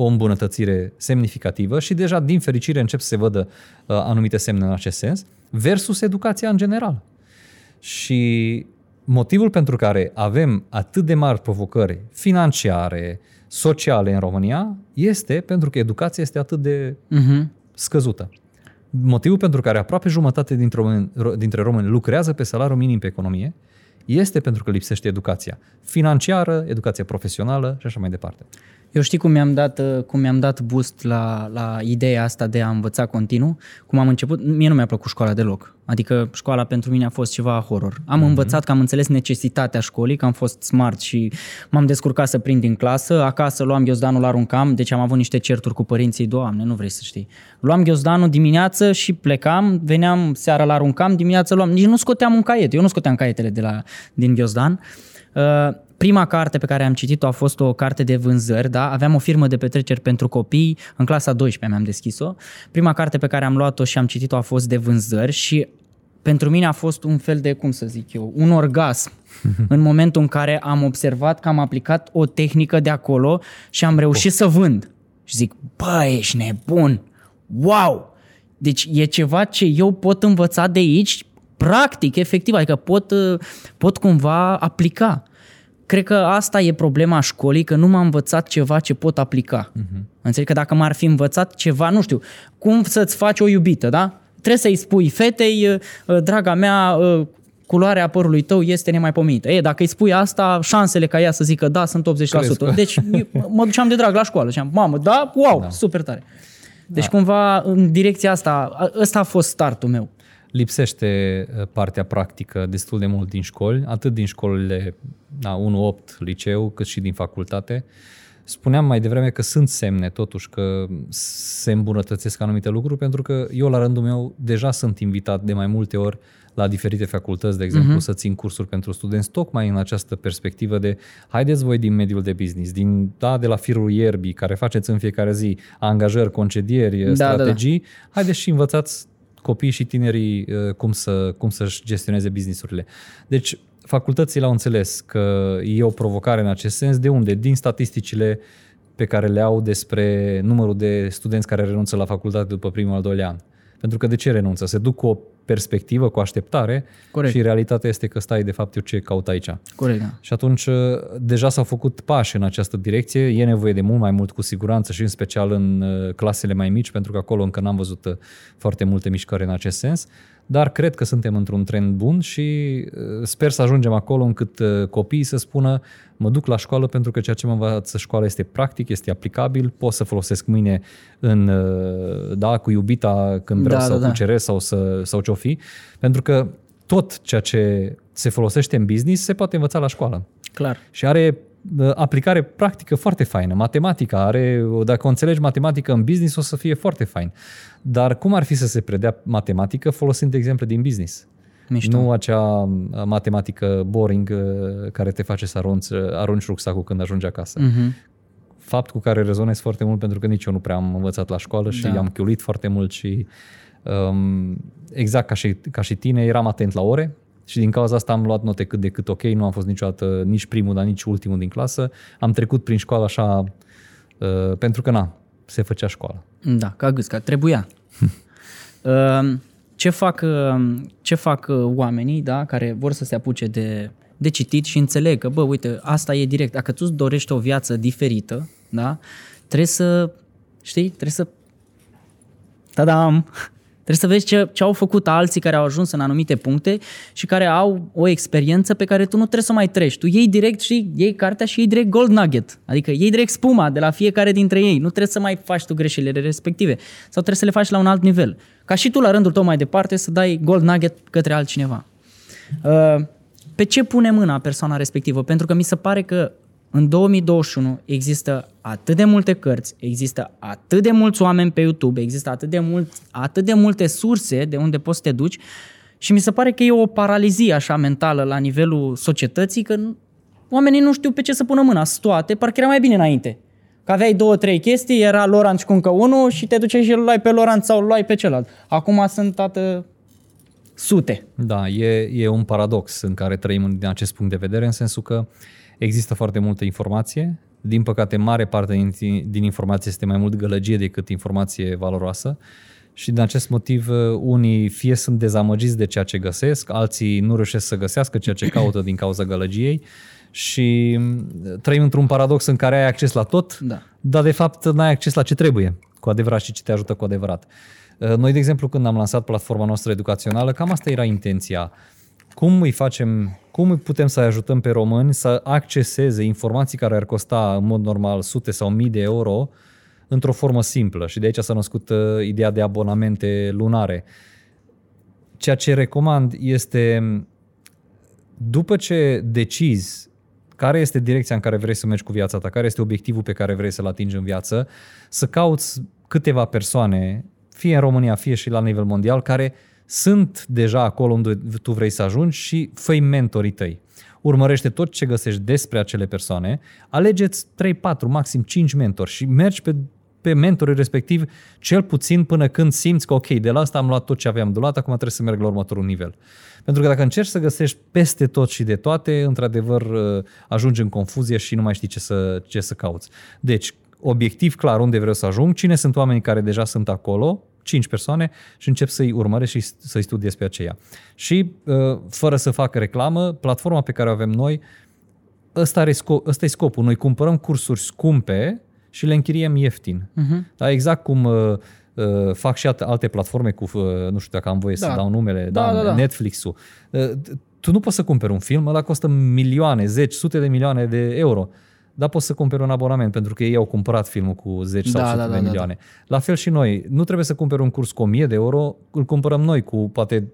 o îmbunătățire semnificativă și deja, din fericire, încep să se vădă uh, anumite semne în acest sens, versus educația în general. Și motivul pentru care avem atât de mari provocări financiare, sociale în România, este pentru că educația este atât de Uh-huh. scăzută. Motivul pentru care aproape jumătate dintre români, ro- dintre români lucrează pe salariu minim pe economie este pentru că lipsește educația financiară, educația profesională și așa mai departe. Eu știi cum mi-am dat, uh, cum mi-am dat boost la, la ideea asta de a învăța continuu? Cum am început? Mie nu mi-a plăcut școala deloc. Adică școala pentru mine a fost ceva horror. Am mm-hmm. învățat că am înțeles necesitatea școlii, că am fost smart și m-am descurcat să prind din clasă. Acasă luam ghiozdanul, aruncam, deci am avut niște certuri cu părinții. Doamne, nu vrei să știi. Luam ghiozdanul dimineață și plecam, veneam seara la aruncam, dimineața luam. Nici nu scoteam un caiet. Eu nu scoteam caietele de la, din ghiozdan. Uh, prima carte pe care am citit-o a fost o carte de vânzări, da? Aveam o firmă de petreceri pentru copii, în clasa 12 mi-am deschis-o. Prima carte pe care am luat-o și am citit-o a fost de vânzări și pentru mine a fost un fel de, cum să zic eu, un orgasm în momentul în care am observat că am aplicat o tehnică de acolo și am reușit să vând. Și zic, bă, ești nebun, wow! Deci e ceva ce eu pot învăța de aici, practic, efectiv, adică pot, uh, pot cumva aplica. Cred că asta e problema școlii, că nu m-a învățat ceva ce pot aplica. Uh-huh. Înțeleg că dacă m-ar fi învățat ceva, nu știu, cum să-ți faci o iubită, da? Trebuie să-i spui fetei, uh, draga mea, uh, culoarea părului tău este nemaipomenită. E, dacă îi spui asta, șansele ca ea să zică da sunt 80%. Cresc. Deci eu mă duceam de drag la școală și am, mamă, da? Wow, da. super tare. Deci da. cumva în direcția asta, a- ăsta a fost startul meu. Lipsește uh, partea practică destul de mult din școli, atât din școlile da, 1-8 liceu, cât și din facultate. Spuneam mai devreme că sunt semne totuși că se îmbunătățesc anumite lucruri, pentru că eu la rândul meu deja sunt invitat de mai multe ori la diferite facultăți, de exemplu, uh-huh. să țin cursuri pentru studenți, tocmai în această perspectivă de haideți voi din mediul de business, din, da, de la firul ierbii, care faceți în fiecare zi angajări, concedieri, Da, strategii, da, da. haideți și învățați copiii și tinerii uh, cum, să, cum să-și gestioneze businessurile. Deci, facultățile au înțeles că e o provocare în acest sens. De unde? Din statisticile pe care le au despre numărul de studenți care renunță la facultate după primul al doilea an. Pentru că de ce renunță? Se duc cu o perspectivă, cu o așteptare Corect. și realitatea este că stai, de fapt, eu ce caut aici. Corect, da. Și atunci uh, deja s-au făcut pași în această direcție, e nevoie de mult mai mult cu siguranță și în special în uh, clasele mai mici, pentru că acolo încă n-am văzut uh, foarte multe mișcări în acest sens, dar cred că suntem într-un trend bun și uh, sper să ajungem acolo încât uh, copiii să spună mă duc la școală pentru că ceea ce mă învață școala este practic, este aplicabil, pot să folosesc mâine în, uh, da, cu iubita când vreau Da, să da, o da. cuceresc sau, să, sau ce-o fi, pentru că tot ceea ce se folosește în business se poate învăța la școală. Clar. Și are uh, aplicare practică foarte faină. Matematica are, dacă o înțelegi matematică în business, o să fie foarte fain. Dar cum ar fi să se predea matematică folosind exemple din business? Mișto. Nu acea uh, matematică boring uh, care te face să arunci, uh, arunci rucsacul când ajungi acasă. Mhm. fapt cu care rezonez foarte mult pentru că nici eu nu prea am învățat la școală și Da. am chiulit foarte mult și um, exact ca și, ca și tine eram atent la ore și din cauza asta am luat note cât de cât ok, nu am fost niciodată nici primul, dar nici ultimul din clasă. Am trecut prin școală așa uh, pentru că na, se făcea școală. Da, ca gâsca, trebuia. Um, ce fac, um, ce fac uh, oamenii da, care vor să se apuce de, de citit și înțeleg că, bă, uite, asta e direct. Dacă tu îți dorești o viață diferită, da, trebuie să, știi, trebuie să Tadam! Trebuie să vezi ce, ce au făcut alții care au ajuns în anumite puncte și care au o experiență pe care tu nu trebuie să o mai treci. Tu iei direct și iei cartea și iei direct gold nugget. Adică iei direct spuma de la fiecare dintre ei. Nu trebuie să mai faci tu greșelile respective. Sau trebuie să le faci la un alt nivel. Ca și tu la rândul tău mai departe să dai gold nugget către altcineva. Uh, Pe ce pune mâna persoana respectivă? Pentru că mi se pare că în 2021 există atât de multe cărți, există atât de mulți oameni pe YouTube, există atât de, mult, atât de multe surse de unde poți să te duci și mi se pare că e o paralizie așa mentală la nivelul societății că nu- oamenii nu știu pe ce să pună mâna. Sunt toate, parcă era mai bine înainte. Că aveai două, trei chestii, era Loranț cu încă unul și te duceai și îl luai pe Loranț sau îl luai pe celălalt. Acum sunt tată sute. Da, e, e un paradox în care trăim din acest punct de vedere, în sensul că există foarte multă informație. Din păcate, mare parte din, din informație este mai mult gălăgie decât informație valoroasă. Și din acest motiv, unii fie sunt dezamăgiți de ceea ce găsesc, alții nu reușesc să găsească ceea ce caută din cauza gălăgiei și mm, trăim într-un paradox în care ai acces la tot, Da. dar de fapt n-ai acces la ce trebuie cu adevărat și ce te ajută cu adevărat. Uh, Noi, de exemplu, când am lansat platforma noastră educațională, cam asta era intenția. Cum îi facem, cum îi putem să ajutăm pe români să acceseze informații care ar costa în mod normal sute sau mii de euro într-o formă simplă și de aici s-a născut uh, ideea de abonamente lunare. Ceea ce recomand este după ce decizi care este direcția în care vrei să mergi cu viața ta, care este obiectivul pe care vrei să-l atingi în viață, să cauți câteva persoane, fie în România, fie și la nivel mondial, care sunt deja acolo unde tu vrei să ajungi și fă mentorii tăi. Urmărește tot ce găsești despre acele persoane, alegeți 3, 4, maxim 5 mentori și mergi pe, pe mentorii respectiv cel puțin până când simți că ok, de la asta am luat tot ce aveam de luat, acum trebuie să merg la următorul nivel. Pentru că dacă încerci să găsești peste tot și de toate, într-adevăr uh, ajungi în confuzie și nu mai știi ce să, ce să cauți. Deci, obiectiv clar unde vreau să ajung, cine sunt oamenii care deja sunt acolo, 5 persoane și încep să-i urmăresc și să-i studiez pe aceea. Și, uh, fără să fac reclamă, platforma pe care o avem noi, ăsta, are scop, ăsta e scopul. Noi cumpărăm cursuri scumpe și le închiriem ieftin. Uh-huh. Da, exact cum uh, uh, fac și alte, alte platforme cu, uh, nu știu dacă am voie da. să Da. dau numele, Da, da, da, da. Netflix-ul. Uh, tu nu poți să cumperi un film, ăla costă milioane, zeci, sute de milioane de euro. Dar poți să cumperi un abonament pentru că ei au cumpărat filmul cu 10 sau Da, 100 da, de da, da, milioane. La fel și noi. Nu trebuie să cumperi un curs cu 1000 de euro, îl cumpărăm noi cu poate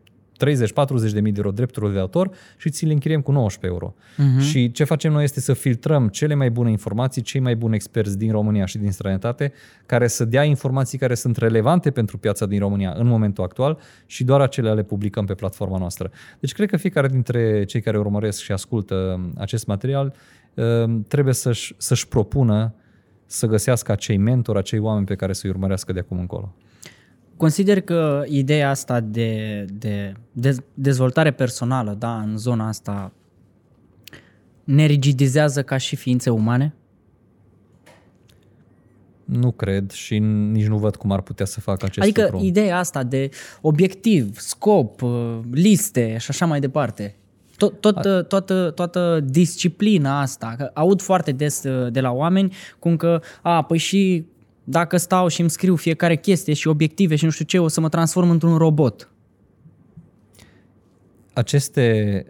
30-40 de mii de euro drepturile de autor și ți le închiriem cu 19 euro. Uh-huh. Și ce facem noi este să filtrăm cele mai bune informații, cei mai buni experți din România și din străinătate, care să dea informații care sunt relevante pentru piața din România în momentul actual și doar acelea le publicăm pe platforma noastră. Deci cred că fiecare dintre cei care urmăresc și ascultă acest material uh, trebuie să-și, să-și propună să găsească acei mentori, acei oameni pe care să-i urmărească de acum încolo. Consider că ideea asta de, de, de dezvoltare personală, da, în zona asta, ne rigidizează ca și ființe umane? Nu cred și nici nu văd cum ar putea să facă acest adică lucru. ideea asta de obiectiv, scop, uh, liste și așa mai departe. Tot, tot, uh, toată, toată disciplina asta, că aud foarte des uh, de la oameni cum că, a, păi și dacă stau și îmi scriu fiecare chestie și obiective și nu știu ce, o să mă transform într-un robot. aceste,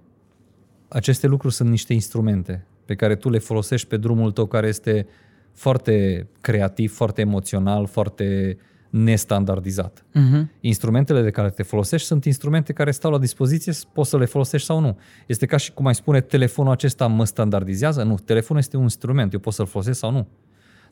aceste lucruri sunt niște instrumente pe care tu le folosești pe drumul tău care este foarte creativ, foarte emoțional, foarte nestandardizat. Uh-huh. Instrumentele de care te folosești sunt instrumente care stau la dispoziție, poți să le folosești sau nu. Este ca și cum ai spune, telefonul acesta mă standardizează? Nu, telefonul este un instrument, eu pot să-l folosesc sau nu.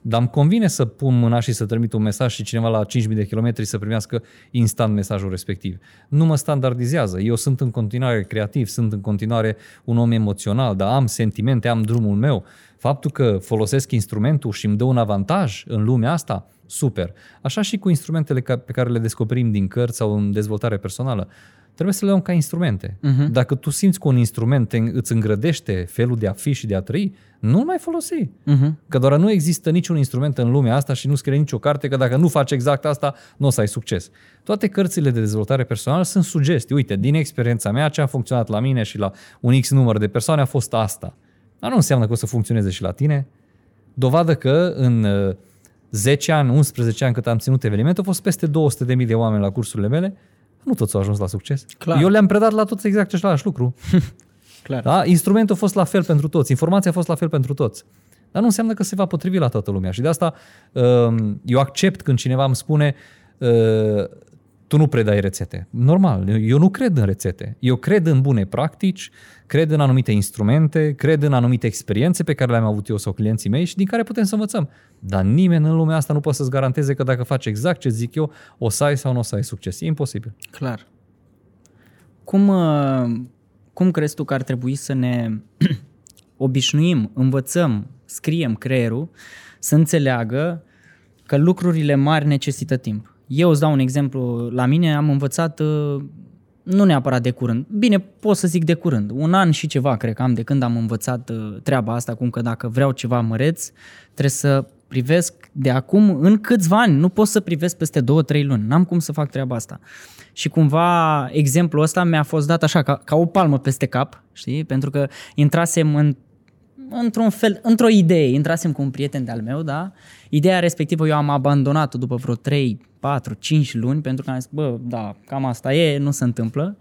Dar îmi convine să pun mâna și să trimit un mesaj și cineva la 5.000 de kilometri să primească instant mesajul respectiv. Nu mă standardizează. Eu sunt în continuare creativ, sunt în continuare un om emoțional, dar am sentimente, am drumul meu. Faptul că folosesc instrumentul și îmi dă un avantaj în lumea asta, super. Așa și cu instrumentele pe care le descoperim din cărți sau în dezvoltare personală. Trebuie să le luăm ca instrumente. Uh-huh. Dacă tu simți că un instrument te, îți îngrădește felul de a fi și de a trăi, nu-l mai folosi. Uh-huh. Că doar nu există niciun instrument în lumea asta și nu scrie nicio carte că dacă nu faci exact asta, nu o să ai succes. Toate cărțile de dezvoltare personală sunt sugestii. Uite, din experiența mea, ce a funcționat la mine și la un X număr de persoane a fost asta. Dar nu înseamnă că o să funcționeze și la tine. Dovadă că în 10 uh, ani, 11 ani cât am ținut evenimentul, au fost peste 200.000 de oameni la cursurile mele nu toți au ajuns la succes. Clar. Eu le-am predat la toți exact același lucru. Clar. Da? Instrumentul a fost la fel pentru toți, informația a fost la fel pentru toți. Dar nu înseamnă că se va potrivi la toată lumea. Și de asta um, eu accept când cineva îmi spune uh, tu nu predai rețete. Normal, eu nu cred în rețete. Eu cred în bune practici, cred în anumite instrumente, cred în anumite experiențe pe care le-am avut eu sau clienții mei și din care putem să învățăm. Dar nimeni în lumea asta nu poate să-ți garanteze că dacă faci exact ce zic eu, o să ai sau nu o să ai succes. E imposibil. Clar. Cum, uh, cum crezi tu că ar trebui să ne obișnuim, învățăm, scriem creierul să înțeleagă că lucrurile mari necesită timp? Eu îți dau un exemplu. La mine am învățat uh, nu neapărat de curând. Bine, pot să zic de curând. Un an și ceva, cred că am de când am învățat uh, treaba asta, cum că dacă vreau ceva măreț, trebuie să privesc de acum în câțiva ani. Nu pot să privesc peste două, trei luni. N-am cum să fac treaba asta. Și cumva exemplul ăsta mi-a fost dat așa, ca, ca o palmă peste cap, știi? Pentru că intrasem în într-un fel, într-o idee, intrasem cu un prieten de-al meu, da? Ideea respectivă eu am abandonat-o după vreo 3, 4, 5 luni pentru că am zis, bă, da, cam asta e, nu se întâmplă.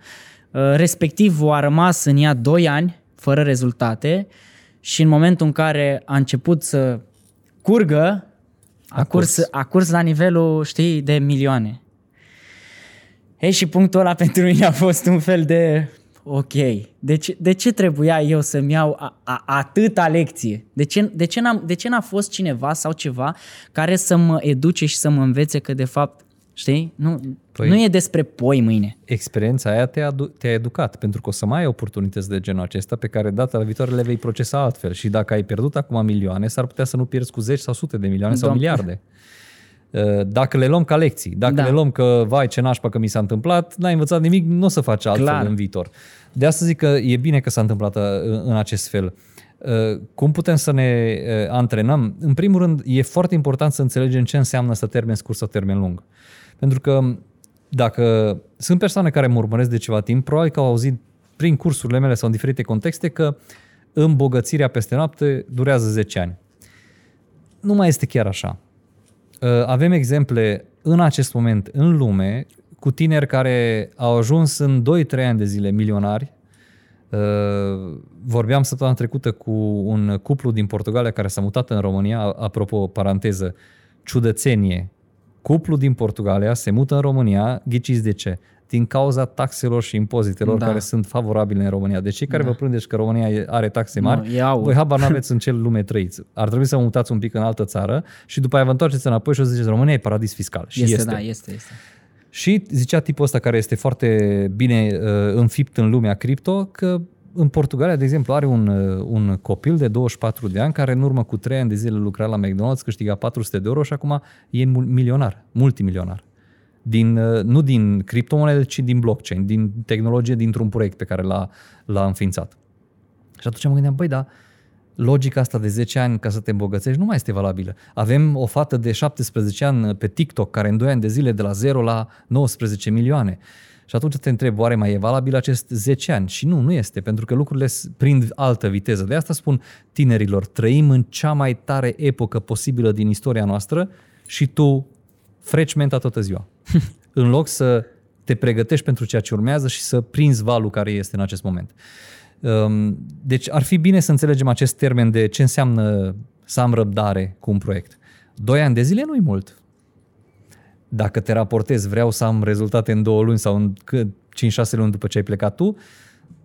Uh, respectiv a rămas în ea 2 ani fără rezultate și în momentul în care a început să curgă, a, a, curs, curs. a curs la nivelul, știi, de milioane. Ei, și punctul ăla pentru mine a fost un fel de ok, de ce, de ce trebuia eu să-mi iau a, a, atâta lecție? De ce, de, ce n-am, de ce n-a fost cineva sau ceva care să mă educe și să mă învețe că de fapt, știi, nu, păi, nu e despre poi mâine. Experiența aia te-a, te-a educat, pentru că o să mai ai oportunități de genul acesta pe care data la viitoare le vei procesa altfel. Și dacă ai pierdut acum milioane, s-ar putea să nu pierzi cu zeci sau sute de milioane Dom- sau miliarde. Uh, dacă le luăm ca lecții, dacă da. le luăm că, vai, ce nașpa că mi s-a întâmplat, n-ai învățat nimic, nu o să faci altfel Clar. în viitor. De asta zic că e bine că s-a întâmplat uh, în acest fel. Uh, cum putem să ne antrenăm? În primul rând, e foarte important să înțelegem ce înseamnă să termen scurt sau termen lung. Pentru că dacă sunt persoane care mă urmăresc de ceva timp, probabil că au auzit prin cursurile mele sau în diferite contexte că îmbogățirea peste noapte durează 10 ani. Nu mai este chiar așa. Uh, avem exemple în acest moment în lume cu tineri care au ajuns în 2-3 ani de zile milionari. Uh, vorbeam săptămâna trecută cu un cuplu din Portugalia care s-a mutat în România, apropo, paranteză, ciudățenie. Cuplu din Portugalia se mută în România, ghiciți de ce? Din cauza taxelor și impozitelor da. care sunt favorabile în România. Deci cei care da. vă plângeți că România are taxe mari, no, voi habar n-aveți în ce lume trăiți. Ar trebui să vă mutați un pic în altă țară și după aia vă întoarceți înapoi și o să ziceți România e paradis fiscal. Și este, este. da, este, este. Și zicea tipul ăsta care este foarte bine uh, înfipt în lumea cripto că în Portugalia, de exemplu, are un, uh, un copil de 24 de ani care în urmă cu 3 ani de zile lucra la McDonald's, câștiga 400 de euro și acum e milionar, multimilionar din, uh, nu din criptomonede, ci din blockchain, din tehnologie, dintr-un proiect pe care l-a, l-a înființat. Și atunci mă gândeam, băi, da, logica asta de 10 ani ca să te îmbogățești nu mai este valabilă. Avem o fată de 17 ani pe TikTok care în 2 ani de zile de la 0 la 19 milioane. Și atunci te întreb, oare mai e valabil acest 10 ani? Și nu, nu este, pentru că lucrurile prind altă viteză. De asta spun tinerilor, trăim în cea mai tare epocă posibilă din istoria noastră și tu freci menta toată ziua. în loc să te pregătești pentru ceea ce urmează și să prinzi valul care este în acest moment. Um, deci ar fi bine să înțelegem acest termen de ce înseamnă să am răbdare cu un proiect. Doi ani de zile nu-i mult. Dacă te raportezi, vreau să am rezultate în două luni sau în 5-6 luni după ce ai plecat tu,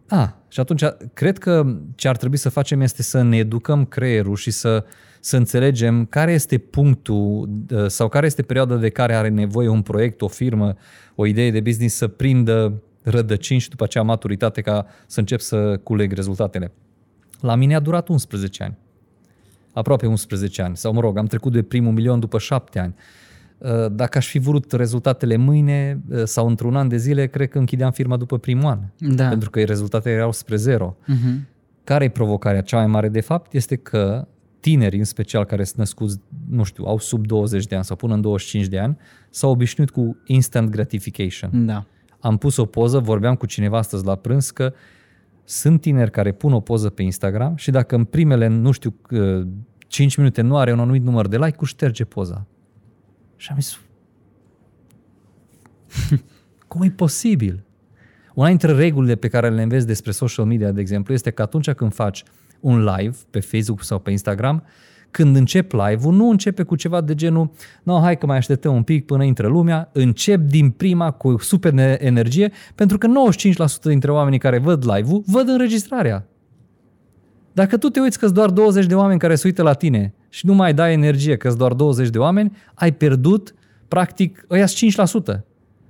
a, și atunci cred că ce ar trebui să facem este să ne educăm creierul și să, să înțelegem care este punctul uh, sau care este perioada de care are nevoie un proiect, o firmă, o idee de business să prindă rădăcini și după aceea maturitate ca să încep să culeg rezultatele. La mine a durat 11 ani. Aproape 11 ani. Sau mă rog, am trecut de primul milion după 7 ani. Uh, dacă aș fi vrut rezultatele mâine uh, sau într-un an de zile, cred că închideam firma după primul an. Da. Pentru că rezultatele erau spre zero. Uh-huh. Care e provocarea cea mai mare de fapt? Este că tinerii, în special care sunt născuți, nu știu, au sub 20 de ani sau până în 25 de ani, s-au obișnuit cu instant gratification. Da. Am pus o poză, vorbeam cu cineva astăzi la prânz că sunt tineri care pun o poză pe Instagram și dacă în primele, nu știu, 5 minute nu are un anumit număr de like, șterge poza. Și am zis, cum e posibil? Una dintre regulile pe care le înveți despre social media, de exemplu, este că atunci când faci un live pe Facebook sau pe Instagram, când încep live-ul, nu începe cu ceva de genul, no, hai că mai așteptăm un pic până intră lumea, încep din prima cu super energie, pentru că 95% dintre oamenii care văd live-ul văd înregistrarea. Dacă tu te uiți că doar 20 de oameni care se uită la tine și nu mai dai energie că doar 20 de oameni, ai pierdut, practic, ăia 5%.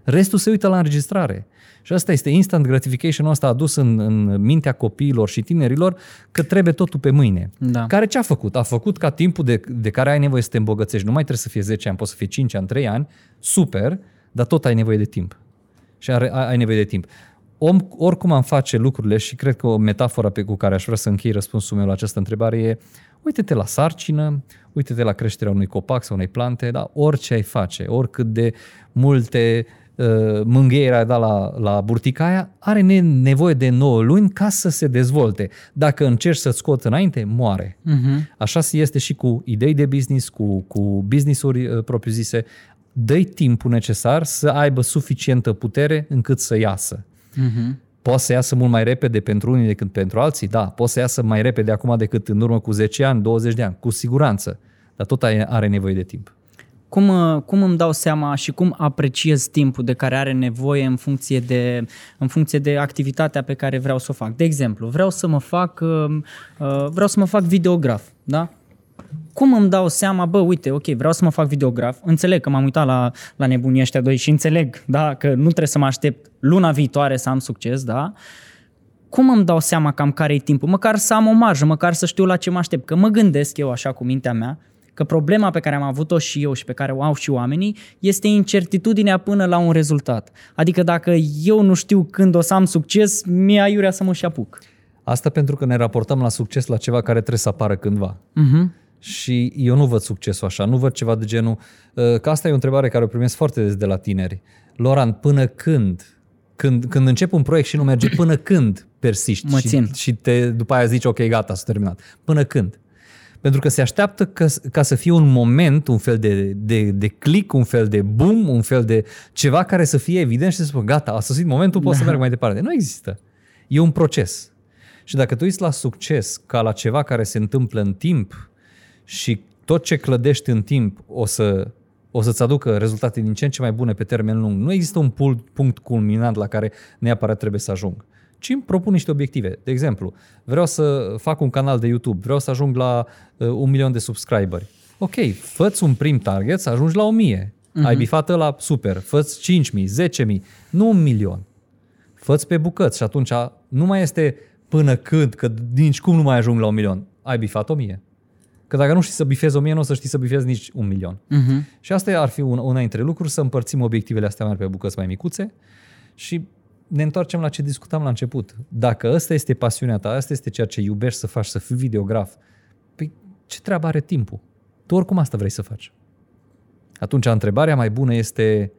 Restul se uită la înregistrare. Și asta este instant gratification ăsta adus în, în mintea copiilor și tinerilor că trebuie totul pe mâine. Da. Care ce a făcut? A făcut ca timpul de, de care ai nevoie să te îmbogățești, nu mai trebuie să fie 10 ani, poți să fie 5 ani, 3 ani, super, dar tot ai nevoie de timp. Și ai, ai nevoie de timp. Om, oricum am face lucrurile și cred că o metaforă pe cu care aș vrea să închei răspunsul meu la această întrebare e uite-te la sarcină, uite-te la creșterea unui copac sau unei plante, da? orice ai face, oricât de multe Uh, mângâierea da la, la burticaia, are nevoie de 9 luni ca să se dezvolte. Dacă încerci să-ți scoți înainte, moare. Uh-huh. Așa este și cu idei de business, cu, cu business-uri uh, propriu-zise. dă timpul necesar să aibă suficientă putere încât să iasă. Uh-huh. Poate să iasă mult mai repede pentru unii decât pentru alții? Da. Poate să iasă mai repede acum decât în urmă cu 10 ani, 20 de ani, cu siguranță. Dar tot are nevoie de timp. Cum, uh, cum îmi dau seama și cum apreciez timpul de care are nevoie în funcție de, în funcție de activitatea pe care vreau să o fac? De exemplu, vreau să mă fac, uh, uh, vreau să mă fac videograf, da? Cum îmi dau seama, bă, uite, ok, vreau să mă fac videograf, înțeleg că m-am uitat la, la nebunii ăștia doi și înțeleg, da, că nu trebuie să mă aștept luna viitoare să am succes, da? Cum îmi dau seama cam care e timpul? Măcar să am o marjă, măcar să știu la ce mă aștept, că mă gândesc eu așa cu mintea mea, că problema pe care am avut-o și eu și pe care o au și oamenii este incertitudinea până la un rezultat. Adică dacă eu nu știu când o să am succes, mi-e aiurea să mă și apuc. Asta pentru că ne raportăm la succes la ceva care trebuie să apară cândva. Uh-huh. Și eu nu văd succesul așa, nu văd ceva de genul... Uh, că asta e o întrebare care o primesc foarte des de la tineri. Loran, până când? Când, când încep un proiect și nu merge, până când persiști? Mă țin. Și, și te, după aia zici, ok, gata, s-a terminat. Până când? Pentru că se așteaptă ca, ca să fie un moment, un fel de, de, de click, un fel de boom, un fel de ceva care să fie evident și să spun, gata, a sosit momentul, pot da. să merg mai departe. Nu există. E un proces. Și dacă tu uiți la succes ca la ceva care se întâmplă în timp și tot ce clădești în timp o să o să-ți aducă rezultate din ce în ce mai bune pe termen lung. Nu există un punct culminant la care neapărat trebuie să ajung ci îmi propun niște obiective. De exemplu, vreau să fac un canal de YouTube, vreau să ajung la uh, un milion de subscriberi. Ok, fă un prim target să ajungi la 1000. Uh-huh. Ai mhm. bifat la super, fă-ți 5000, 10000, nu un milion. fă pe bucăți și atunci nu mai este până când, că nici cum nu mai ajung la un milion. Ai bifat 1000. Că dacă nu știi să bifezi 1000, nu o să știi să bifezi nici un milion. Uh-huh. Și asta ar fi una, una dintre lucruri, să împărțim obiectivele astea mari pe bucăți mai micuțe și ne întoarcem la ce discutam la început. Dacă ăsta este pasiunea ta, asta este ceea ce iubești să faci, să fii videograf, păi ce treabă are timpul? Tu oricum asta vrei să faci. Atunci întrebarea mai bună este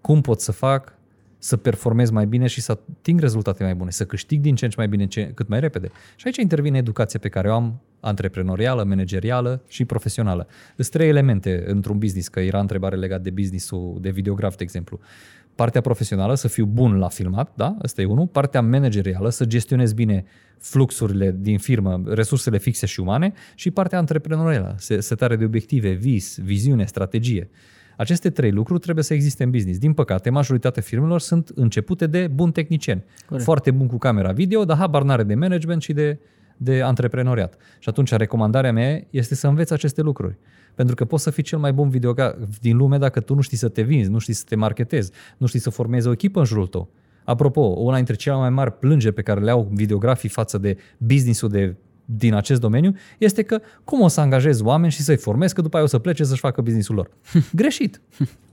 cum pot să fac să performez mai bine și să ating rezultate mai bune, să câștig din ce în ce mai bine, ce, cât mai repede. Și aici intervine educația pe care o am, antreprenorială, managerială și profesională. Sunt trei elemente într-un business, că era întrebare legat de businessul de videograf, de exemplu partea profesională, să fiu bun la filmat, da? Asta e unul. Partea managerială, să gestionez bine fluxurile din firmă, resursele fixe și umane și partea antreprenorială, setare de obiective, vis, viziune, strategie. Aceste trei lucruri trebuie să existe în business. Din păcate, majoritatea firmelor sunt începute de bun tehnicieni. Corect. Foarte bun cu camera video, dar habar n-are de management și de, de antreprenoriat. Și atunci recomandarea mea este să înveți aceste lucruri. Pentru că poți să fii cel mai bun videoga din lume dacă tu nu știi să te vinzi, nu știi să te marketezi, nu știi să formezi o echipă în jurul tău. Apropo, una dintre cele mai mari plângeri pe care le au videografii față de businessul de din acest domeniu este că cum o să angajezi oameni și să-i formezi, că după aia o să plece să-și facă businessul lor. Greșit.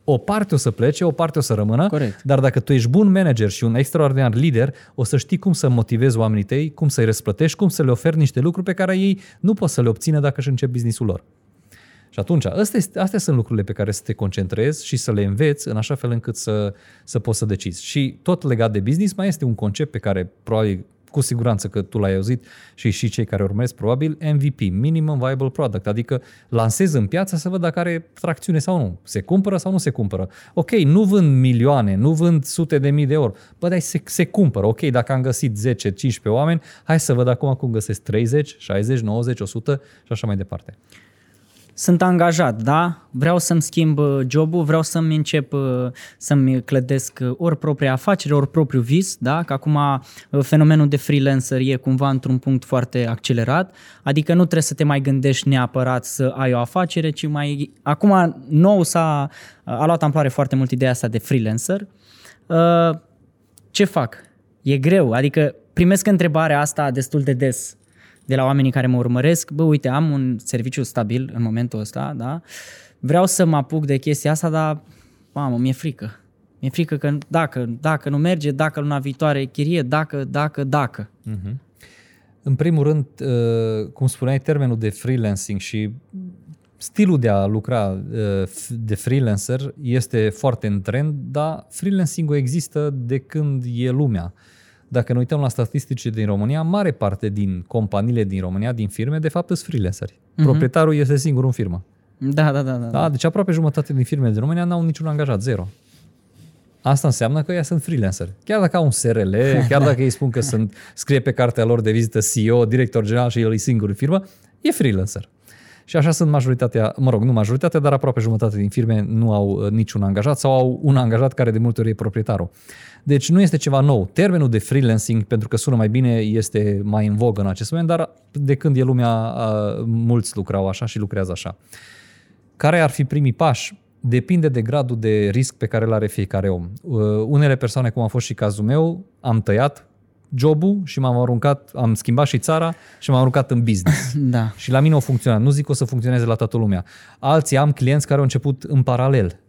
O parte o să plece, o parte o să rămână, Corect. dar dacă tu ești bun manager și un extraordinar lider, o să știi cum să motivezi oamenii tăi, cum să-i răsplătești, cum să le oferi niște lucruri pe care ei nu pot să le obțină dacă își încep businessul lor. Și atunci, astea, este, astea sunt lucrurile pe care să te concentrezi și să le înveți în așa fel încât să, să poți să decizi. Și tot legat de business, mai este un concept pe care probabil cu siguranță că tu l-ai auzit și și cei care urmăresc probabil, MVP, Minimum Viable Product, adică lansezi în piață să văd dacă are tracțiune sau nu. Se cumpără sau nu se cumpără. Ok, nu vând milioane, nu vând sute de mii de euro. Bă, dar se, se cumpără. Ok, dacă am găsit 10, 15 oameni, hai să văd acum cum găsesc 30, 60, 90, 100 și așa mai departe sunt angajat, da? Vreau să-mi schimb uh, jobul, vreau să-mi încep uh, să-mi clădesc uh, ori propria afacere, ori propriu vis, da? Că acum fenomenul de freelancer e cumva într-un punct foarte accelerat, adică nu trebuie să te mai gândești neapărat să ai o afacere, ci mai... Acum nou s-a a luat amploare foarte mult ideea asta de freelancer. Ce fac? E greu, adică primesc întrebarea asta destul de des de la oamenii care mă urmăresc, bă, uite, am un serviciu stabil în momentul ăsta, da? Vreau să mă apuc de chestia asta, dar, mamă, mi-e frică. Mi-e frică că dacă, dacă nu merge, dacă luna viitoare chirie, dacă, dacă, dacă. Uh-huh. În primul rând, uh, cum spuneai, termenul de freelancing și stilul de a lucra uh, de freelancer este foarte în trend, dar freelancing-ul există de când e lumea. Dacă ne uităm la statistici din România, mare parte din companiile din România, din firme, de fapt sunt freelanceri. Uh-huh. Proprietarul este singur în firmă. Da, da, da, da. da deci aproape jumătate din firmele din România n-au niciun angajat, zero. Asta înseamnă că ea sunt freelancer. Chiar dacă au un SRL, chiar dacă ei spun că sunt, scrie pe cartea lor de vizită CEO, director general și el e singur în firmă, e freelancer. Și așa sunt majoritatea, mă rog, nu majoritatea, dar aproape jumătate din firme nu au uh, niciun angajat sau au un angajat care de multe ori e proprietarul. Deci nu este ceva nou. Termenul de freelancing, pentru că sună mai bine, este mai în vogă în acest moment, dar de când e lumea, uh, mulți lucrau așa și lucrează așa. Care ar fi primii pași? Depinde de gradul de risc pe care îl are fiecare om. Uh, unele persoane, cum a fost și cazul meu, am tăiat jobul și m-am aruncat, am schimbat și țara și m-am aruncat în business. Da. Și la mine o funcționat. Nu zic că o să funcționeze la toată lumea. Alții am clienți care au început în paralel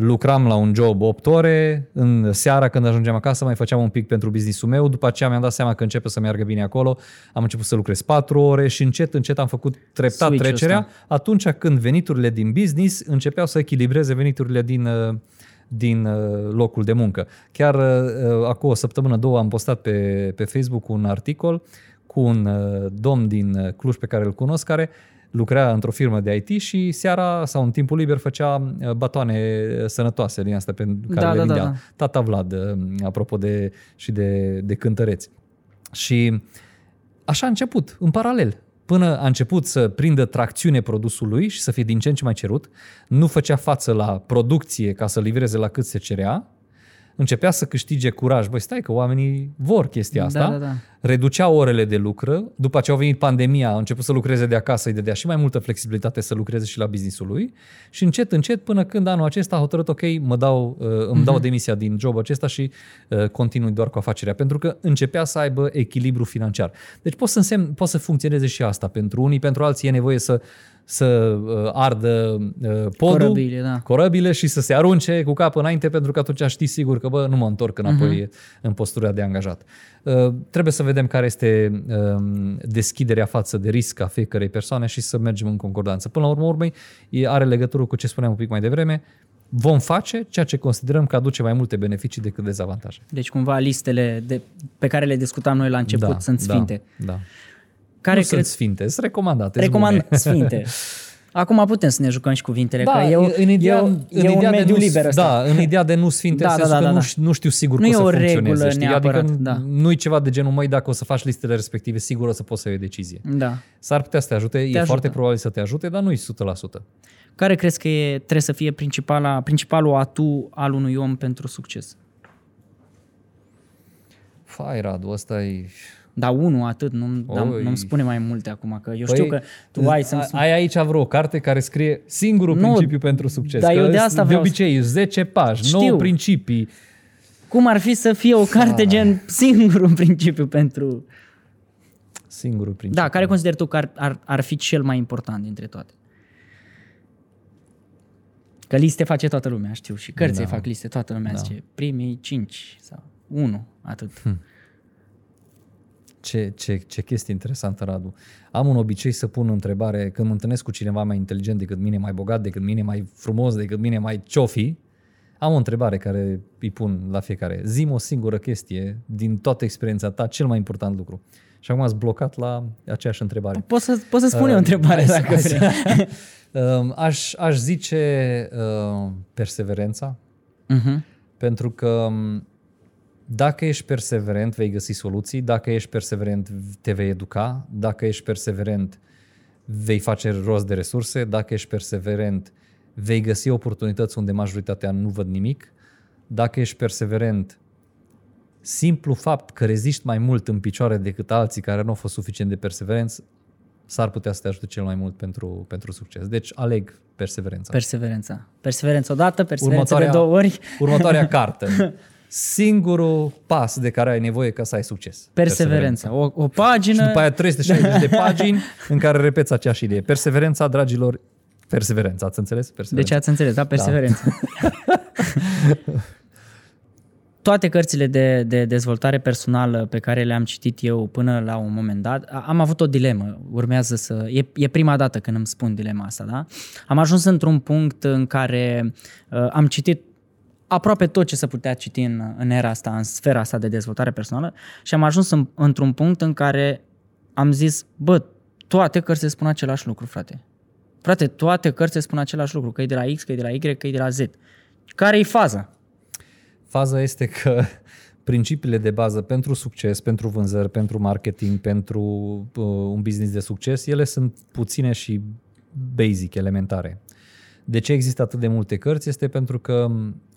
lucram la un job 8 ore, în seara când ajungeam acasă mai făceam un pic pentru businessul meu, după aceea mi-am dat seama că începe să meargă bine acolo, am început să lucrez 4 ore și încet, încet am făcut treptat Switch trecerea ăsta. atunci când veniturile din business începeau să echilibreze veniturile din, uh, din uh, locul de muncă. Chiar uh, acum o săptămână, două am postat pe, pe Facebook un articol cu un domn din Cluj pe care îl cunosc, care lucra într-o firmă de IT și seara sau în timpul liber făcea uh, batoane sănătoase din asta pe care da, le vindea. Da, da, da. Tata Vlad, uh, apropo de, și de, de cântăreți. Și așa a început, în paralel. Până a început să prindă tracțiune produsul lui și să fie din ce în ce mai cerut, nu făcea față la producție ca să livreze la cât se cerea, începea să câștige curaj. Băi, stai că oamenii vor chestia asta. Da, da, da. Reducea orele de lucru. După ce au venit pandemia, a început să lucreze de acasă, îi dădea și mai multă flexibilitate să lucreze și la businessul lui. Și încet, încet, până când anul acesta a hotărât, ok, mă dau, uh, îmi dau mhm. demisia din job acesta și uh, continui doar cu afacerea. Pentru că începea să aibă echilibru financiar. Deci poate să, însemn, poate să funcționeze și asta. Pentru unii, pentru alții e nevoie să să uh, ardă uh, podul, corăbile, da. corăbile și să se arunce cu capul înainte pentru că atunci știi sigur că bă, nu mă întorc înapoi uh-huh. în postura de angajat. Uh, trebuie să vedem care este uh, deschiderea față de risc a fiecărei persoane și să mergem în concordanță. Până la urmă, urmei, are legătură cu ce spuneam un pic mai devreme, vom face ceea ce considerăm că aduce mai multe beneficii decât dezavantaje. Deci cumva listele de, pe care le discutam noi la început da, sunt da, sfinte. Da, da. Care nu cred... sunt sfinte, sunt recomandate. Recomand sfinte. Acum putem să ne jucăm și cuvintele, da, că e, în ideea, e, în e ideea un mediu nu, liber ăsta. Da, în ideea de nu sfinte, da, da, da, da, că da. Nu, nu știu sigur nu că o să regulă funcționeze. Știi? Neapărat, adică da. nu e ceva de genul, măi, dacă o să faci listele respective, sigur o să poți să iei o decizie. Da. S-ar putea să te ajute, te e ajută. foarte probabil să te ajute, dar nu e 100%. Care crezi că e, trebuie să fie principala, principalul atu al unui om pentru succes? Fai, Radu, ăsta e Da, unul atât, nu, da, Oi. nu-mi spune mai multe acum, că eu știu că tu ai să-mi spui. Ai aici vreo carte care scrie singurul Nu, principiu pentru succes. dar că eu de asta de vreau să- obicei 10 pași, Știu. 9 principii. Cum ar fi să fie o carte gen singurul principiu pentru... Singurul principiu. Da, care consideri tu că ar, ar, ar fi cel mai important dintre toate? Că liste face toată lumea, știu, și cărții Da. fac liste, toată lumea Da. zice primii cinci sau unu, atât. Hm. Ce, ce, ce chestie interesantă, Radu. Am un obicei să pun o întrebare când mă întâlnesc cu cineva mai inteligent decât mine, mai bogat decât mine, mai frumos decât mine, mai ciofi. Am o întrebare care îi pun la fiecare. Zim o singură chestie din toată experiența ta, cel mai important lucru. Și acum ați blocat la aceeași întrebare. Poți să, poți să spui o Uh, întrebare hai să- dacă hai să- vrei. Um, aș, aș zice uh, perseverența, Uh-huh. pentru că um, dacă ești perseverent, vei găsi soluții, dacă ești perseverent, te vei educa, dacă ești perseverent, vei face rost de resurse, dacă ești perseverent, vei găsi oportunități unde majoritatea nu văd nimic, dacă ești perseverent, simplu fapt că reziști mai mult în picioare decât alții care nu au fost suficient de perseverenți, s-ar putea să te ajute cel mai mult pentru, pentru succes. Deci aleg perseverența. Perseverența. Perseverență odată, perseverență de Următoarea- două ori. Următoarea carte. Singurul pas de care ai nevoie ca să ai succes. Perseverența. O, o pagină. Și după aia 360 de pagini în care repeți aceeași idee. Perseverența, dragilor, perseverența. Ați înțeles? De Perseverența. ce ați înțeles, da? Perseverență. Toate cărțile de, de dezvoltare personală pe care le-am citit eu până la un moment dat, a- am avut o dilemă. Urmează să... E, e prima dată când îmi spun dilema asta, da? Am ajuns într-un punct în care uh, am citit aproape tot ce se putea citi în, în era asta, în sfera asta de dezvoltare personală și am ajuns în, într-un punct în care am zis, bă, toate cărțile spun același lucru, frate. Frate, toate cărțile spun același lucru, că e de la X, că e de la Y, că e de la Z. Care e faza? Faza este că principiile de bază pentru succes, pentru vânzări, pentru marketing, pentru uh, un business de succes, ele sunt puține și basic, elementare. De ce există atât de multe cărți? Este pentru că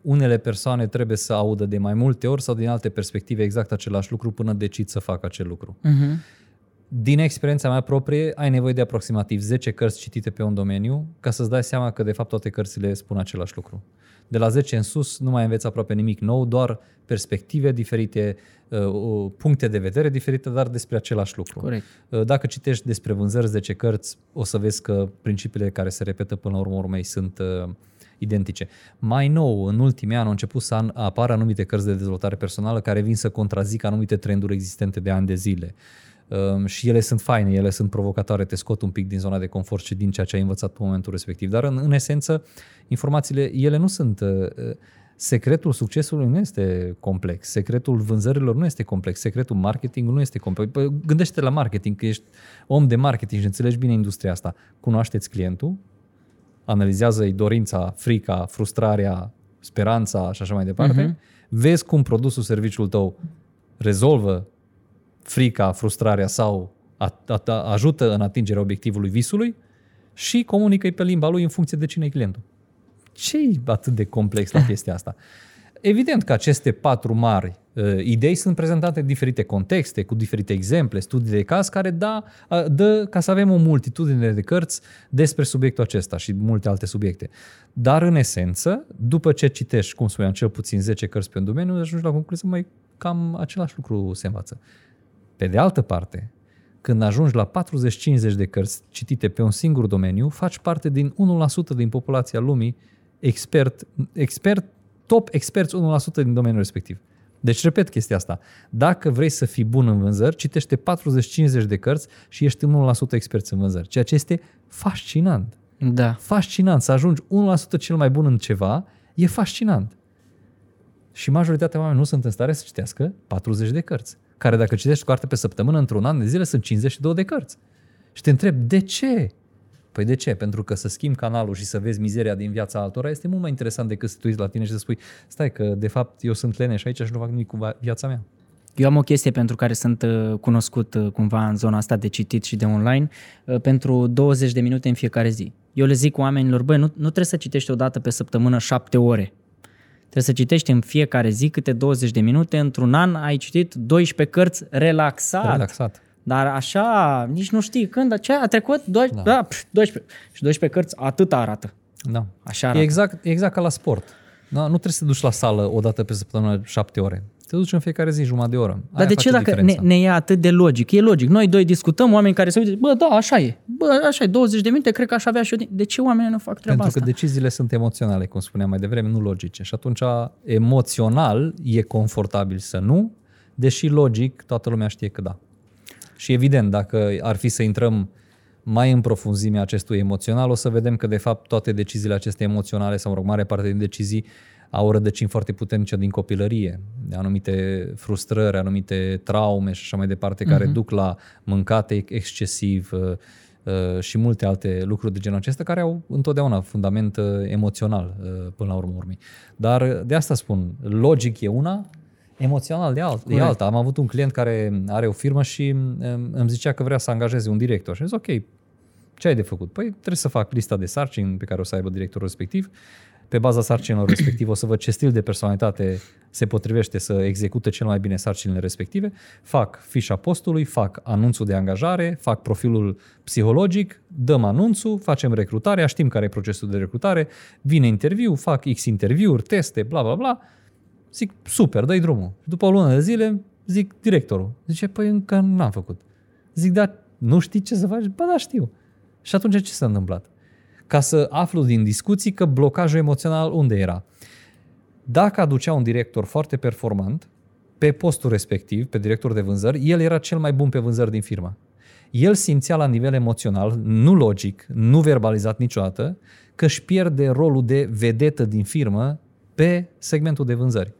unele persoane trebuie să audă de mai multe ori sau din alte perspective exact același lucru până decid să facă acel lucru. Uh-huh. Din experiența mea proprie, ai nevoie de aproximativ 10 cărți citite pe un domeniu ca să-ți dai seama că de fapt toate cărțile spun același lucru. De la 10 în sus nu mai înveți aproape nimic nou, doar perspective diferite, uh, puncte de vedere diferite, dar despre același lucru. Corect. Uh, Dacă citești despre vânzări 10 cărți, o să vezi că principiile care se repetă până la urmă urmei sunt uh, identice. Mai nou, în ultimii ani au început să an- apară anumite cărți de dezvoltare personală care vin să contrazică anumite trenduri existente de ani de zile. Um, și ele sunt faine, ele sunt provocatoare, te scot un pic din zona de confort și din ceea ce ai învățat pe momentul respectiv. Dar în, în esență, informațiile, ele nu sunt... Uh, uh, secretul succesului nu este complex, secretul vânzărilor nu este complex, secretul marketingului nu este complex. Păi, gândește la marketing, că ești om de marketing și înțelegi bine industria asta. Cunoașteți clientul, analizează-i dorința, frica, frustrarea, speranța și așa mai departe, Mhm. uh-huh. vezi cum produsul, serviciul tău rezolvă frica, frustrarea sau a, a, a, ajută în atingerea obiectivului visului și comunică pe limba lui în funcție de cine e clientul. ce e atât de complex la chestia asta? Evident că aceste patru mari uh, idei sunt prezentate în diferite contexte, cu diferite exemple, studii de caz, care da, uh, dă ca să avem o multitudine de cărți despre subiectul acesta și multe alte subiecte. Dar, în esență, după ce citești, cum spuneam, cel puțin 10 cărți pe un domeniu, ajungi la concluzie, mai cam același lucru se învață. Pe de altă parte, când ajungi la 40-50 de cărți citite pe un singur domeniu, faci parte din 1% din populația lumii expert, expert top experți 1% din domeniul respectiv. Deci repet chestia asta. Dacă vrei să fii bun în vânzări, citește 40-50 de cărți și ești 1% experți în vânzări. Ceea ce este fascinant. Da. Fascinant. Să ajungi 1% cel mai bun în ceva e fascinant. Și majoritatea oamenilor nu sunt în stare să citească 40 de cărți. Care dacă citești o carte pe săptămână, într-un an de zile sunt 52 de cărți. Și te întreb, de ce? Păi de ce? Pentru că să schimbi canalul și să vezi mizeria din viața altora este mult mai interesant decât să te uiți la tine și să spui stai că de fapt eu sunt leneș aici și nu fac nimic cu viața mea. Eu am o chestie pentru care sunt uh, cunoscut uh, cumva în zona asta de citit și de online uh, pentru 20 de minute în fiecare zi. Eu le zic oamenilor, băi, nu, nu trebuie să citești o dată pe săptămână șapte ore. Trebuie să citești în fiecare zi câte 20 de minute. Într-un an ai citit 12 cărți relaxat. Relaxat. Dar așa, nici nu știi când, ce a trecut, 12, da. Da, pf, 12. Și 12 cărți atât arată. Da. Așa E arată. exact, e exact ca la sport. Da? Nu trebuie să te duci la sală o dată pe săptămână șapte ore. Te duci în fiecare zi jumătate de oră. Dar de ce dacă ne, ne e atât de logic? E logic. Noi doi discutăm, oameni care se uită, bă, da, așa e. Bă, așa e, 20 de minute, cred că aș avea și eu. din- De ce oamenii nu fac treaba Pentru că asta? deciziile sunt emoționale, cum spuneam mai devreme, nu logice. Și atunci, emoțional, e confortabil să nu, deși logic, toată lumea știe că da. Și evident, dacă ar fi să intrăm mai în profunzimea acestui emoțional, o să vedem că, de fapt, toate deciziile acestea emoționale, sau, mă rog, mare parte din decizii, au rădăcini foarte puternice din copilărie, de anumite frustrări, anumite traume și așa mai departe, care duc la mâncate excesiv uh, uh, și multe alte lucruri de genul acesta, care au întotdeauna fundament uh, emoțional uh, până la urmă urmei. Dar uh, de asta spun, logic e una, emoțional de alt, e alta. Am avut un client care are o firmă și um, îmi zicea că vrea să angajeze un director și am zis ok, ce ai de făcut? Păi trebuie să fac lista de sarcini pe care o să aibă directorul respectiv. Pe baza sarcinilor respective o să văd ce stil de personalitate se potrivește să execute cel mai bine sarcinile respective. Fac fișa postului, fac anunțul de angajare, fac profilul psihologic, dăm anunțul, facem recrutarea, știm care e procesul de recrutare, vine interviu, fac X interviuri, teste, bla bla bla. Zic, super, dă-i drumul. Și după o lună de zile, zic directorul. Zice, păi încă n-am făcut. Zic, dar nu știi ce să faci? Bă, da, știu. Și atunci ce s-a întâmplat? Ca să aflu din discuții că blocajul emoțional unde era. Dacă aducea un director foarte performant, pe postul respectiv, pe director de vânzări, el era cel mai bun pe vânzări din firmă. El simțea la nivel emoțional, nu logic, nu verbalizat niciodată, că își pierde rolul de vedetă din firmă pe segmentul de vânzări.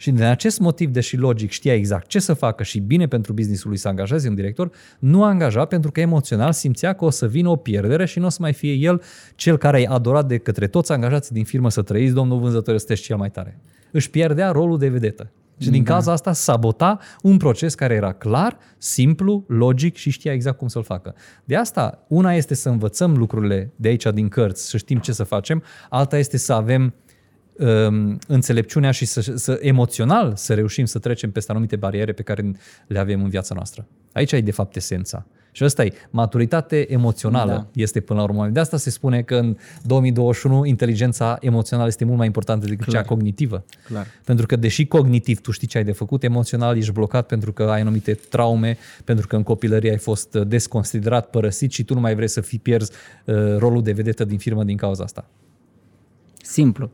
Și din acest motiv, deși logic știa exact ce să facă și bine pentru businessul lui să angajeze un director, nu a angajat pentru că emoțional simțea că o să vină o pierdere și nu o să mai fie el cel care e adorat de către toți angajații din firmă să trăiți, domnul vânzător, sunteți cel mai tare. Își pierdea rolul de vedetă. Și din cauza asta sabota un proces care era clar, simplu, logic și știa exact cum să-l facă. De asta, una este să învățăm lucrurile de aici din cărți, să știm ce să facem, alta este să avem um, înțelepciunea și să, să emoțional să reușim să trecem peste anumite bariere pe care le avem în viața noastră. Aici e de fapt esența. Și ăsta e, maturitate emoțională da. este până la urmă. De asta se spune că în 2021 inteligența emoțională este mult mai importantă decât Clar. cea cognitivă. Clar. Pentru că deși cognitiv tu știi ce ai de făcut, emoțional ești blocat pentru că ai anumite traume, pentru că în copilărie ai fost desconsiderat, părăsit și tu nu mai vrei să fii pierzi uh, rolul de vedetă din firmă din cauza asta. Simplu.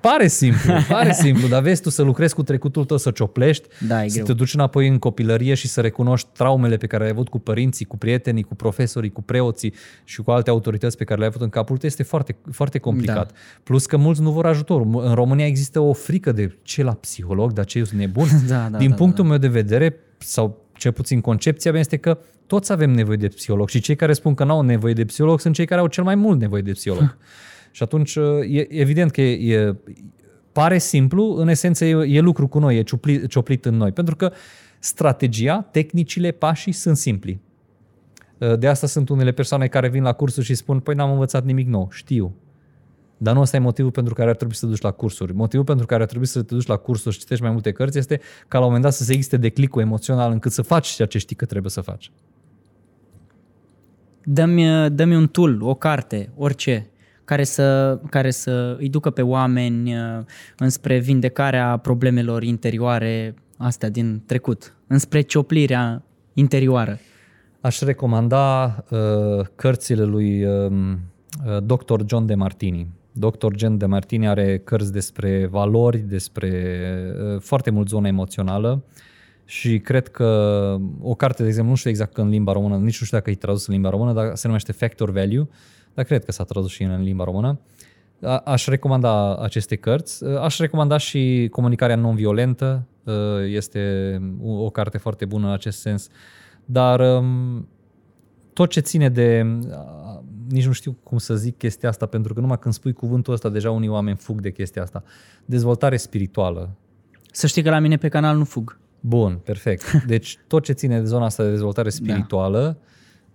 Pare simplu, pare simplu, dar vezi tu să lucrezi cu trecutul tău, să cioplești, Da, e să greu. te duci înapoi în copilărie și să recunoști traumele pe care le-ai avut cu părinții, cu prietenii, cu profesorii, cu preoții și cu alte autorități pe care le-ai avut în capul tău, este foarte, foarte complicat. Da. Plus că mulți nu vor ajutor. În România există o frică de ce la psiholog, dar ce eu sunt nebun. Da, da, Din da, punctul meu de vedere, sau cel puțin concepția mea este că toți avem nevoie de psiholog și cei care spun că nu au nevoie de psiholog sunt cei care au cel mai mult nevoie de psiholog. și atunci e evident că e, e pare simplu, în esență e, e lucru cu noi, e ciuplit, cioplit în noi. Pentru că strategia, tehnicile, pașii sunt simpli. De asta sunt unele persoane care vin la cursuri și spun, păi n-am învățat nimic nou, știu. Dar nu ăsta e motivul pentru care ar trebui să te duci la cursuri. Motivul pentru care ar trebui să te duci la cursuri și citești mai multe cărți este ca la un moment dat să se existe declicul emoțional încât să faci ceea ce știi că trebuie să faci. Dă-mi, dă-mi un tool, o carte, orice, care să, care să îi ducă pe oameni uh, înspre vindecarea problemelor interioare astea din trecut, înspre cioplirea interioară. Aș recomanda uh, cărțile lui uh, Dr. John de Martini. Dr. John de Martini are cărți despre valori, despre uh, foarte mult zonă emoțională și cred că o carte, de exemplu, nu știu exact că în limba română, nici nu știu dacă e tradus în limba română, dar se numește Factor Value, dar cred că s-a tradus și în limba română. A- Aș recomanda aceste cărți. Aș recomanda și Comunicarea non-violentă. Este o carte foarte bună în acest sens. Dar um, tot ce ține de... Nici nu știu cum să zic chestia asta, pentru că numai când spui cuvântul ăsta, deja unii oameni fug de chestia asta. Dezvoltare spirituală. Să știi că la mine pe canal nu fug. Bun, perfect. Deci tot ce ține de zona asta de dezvoltare spirituală da.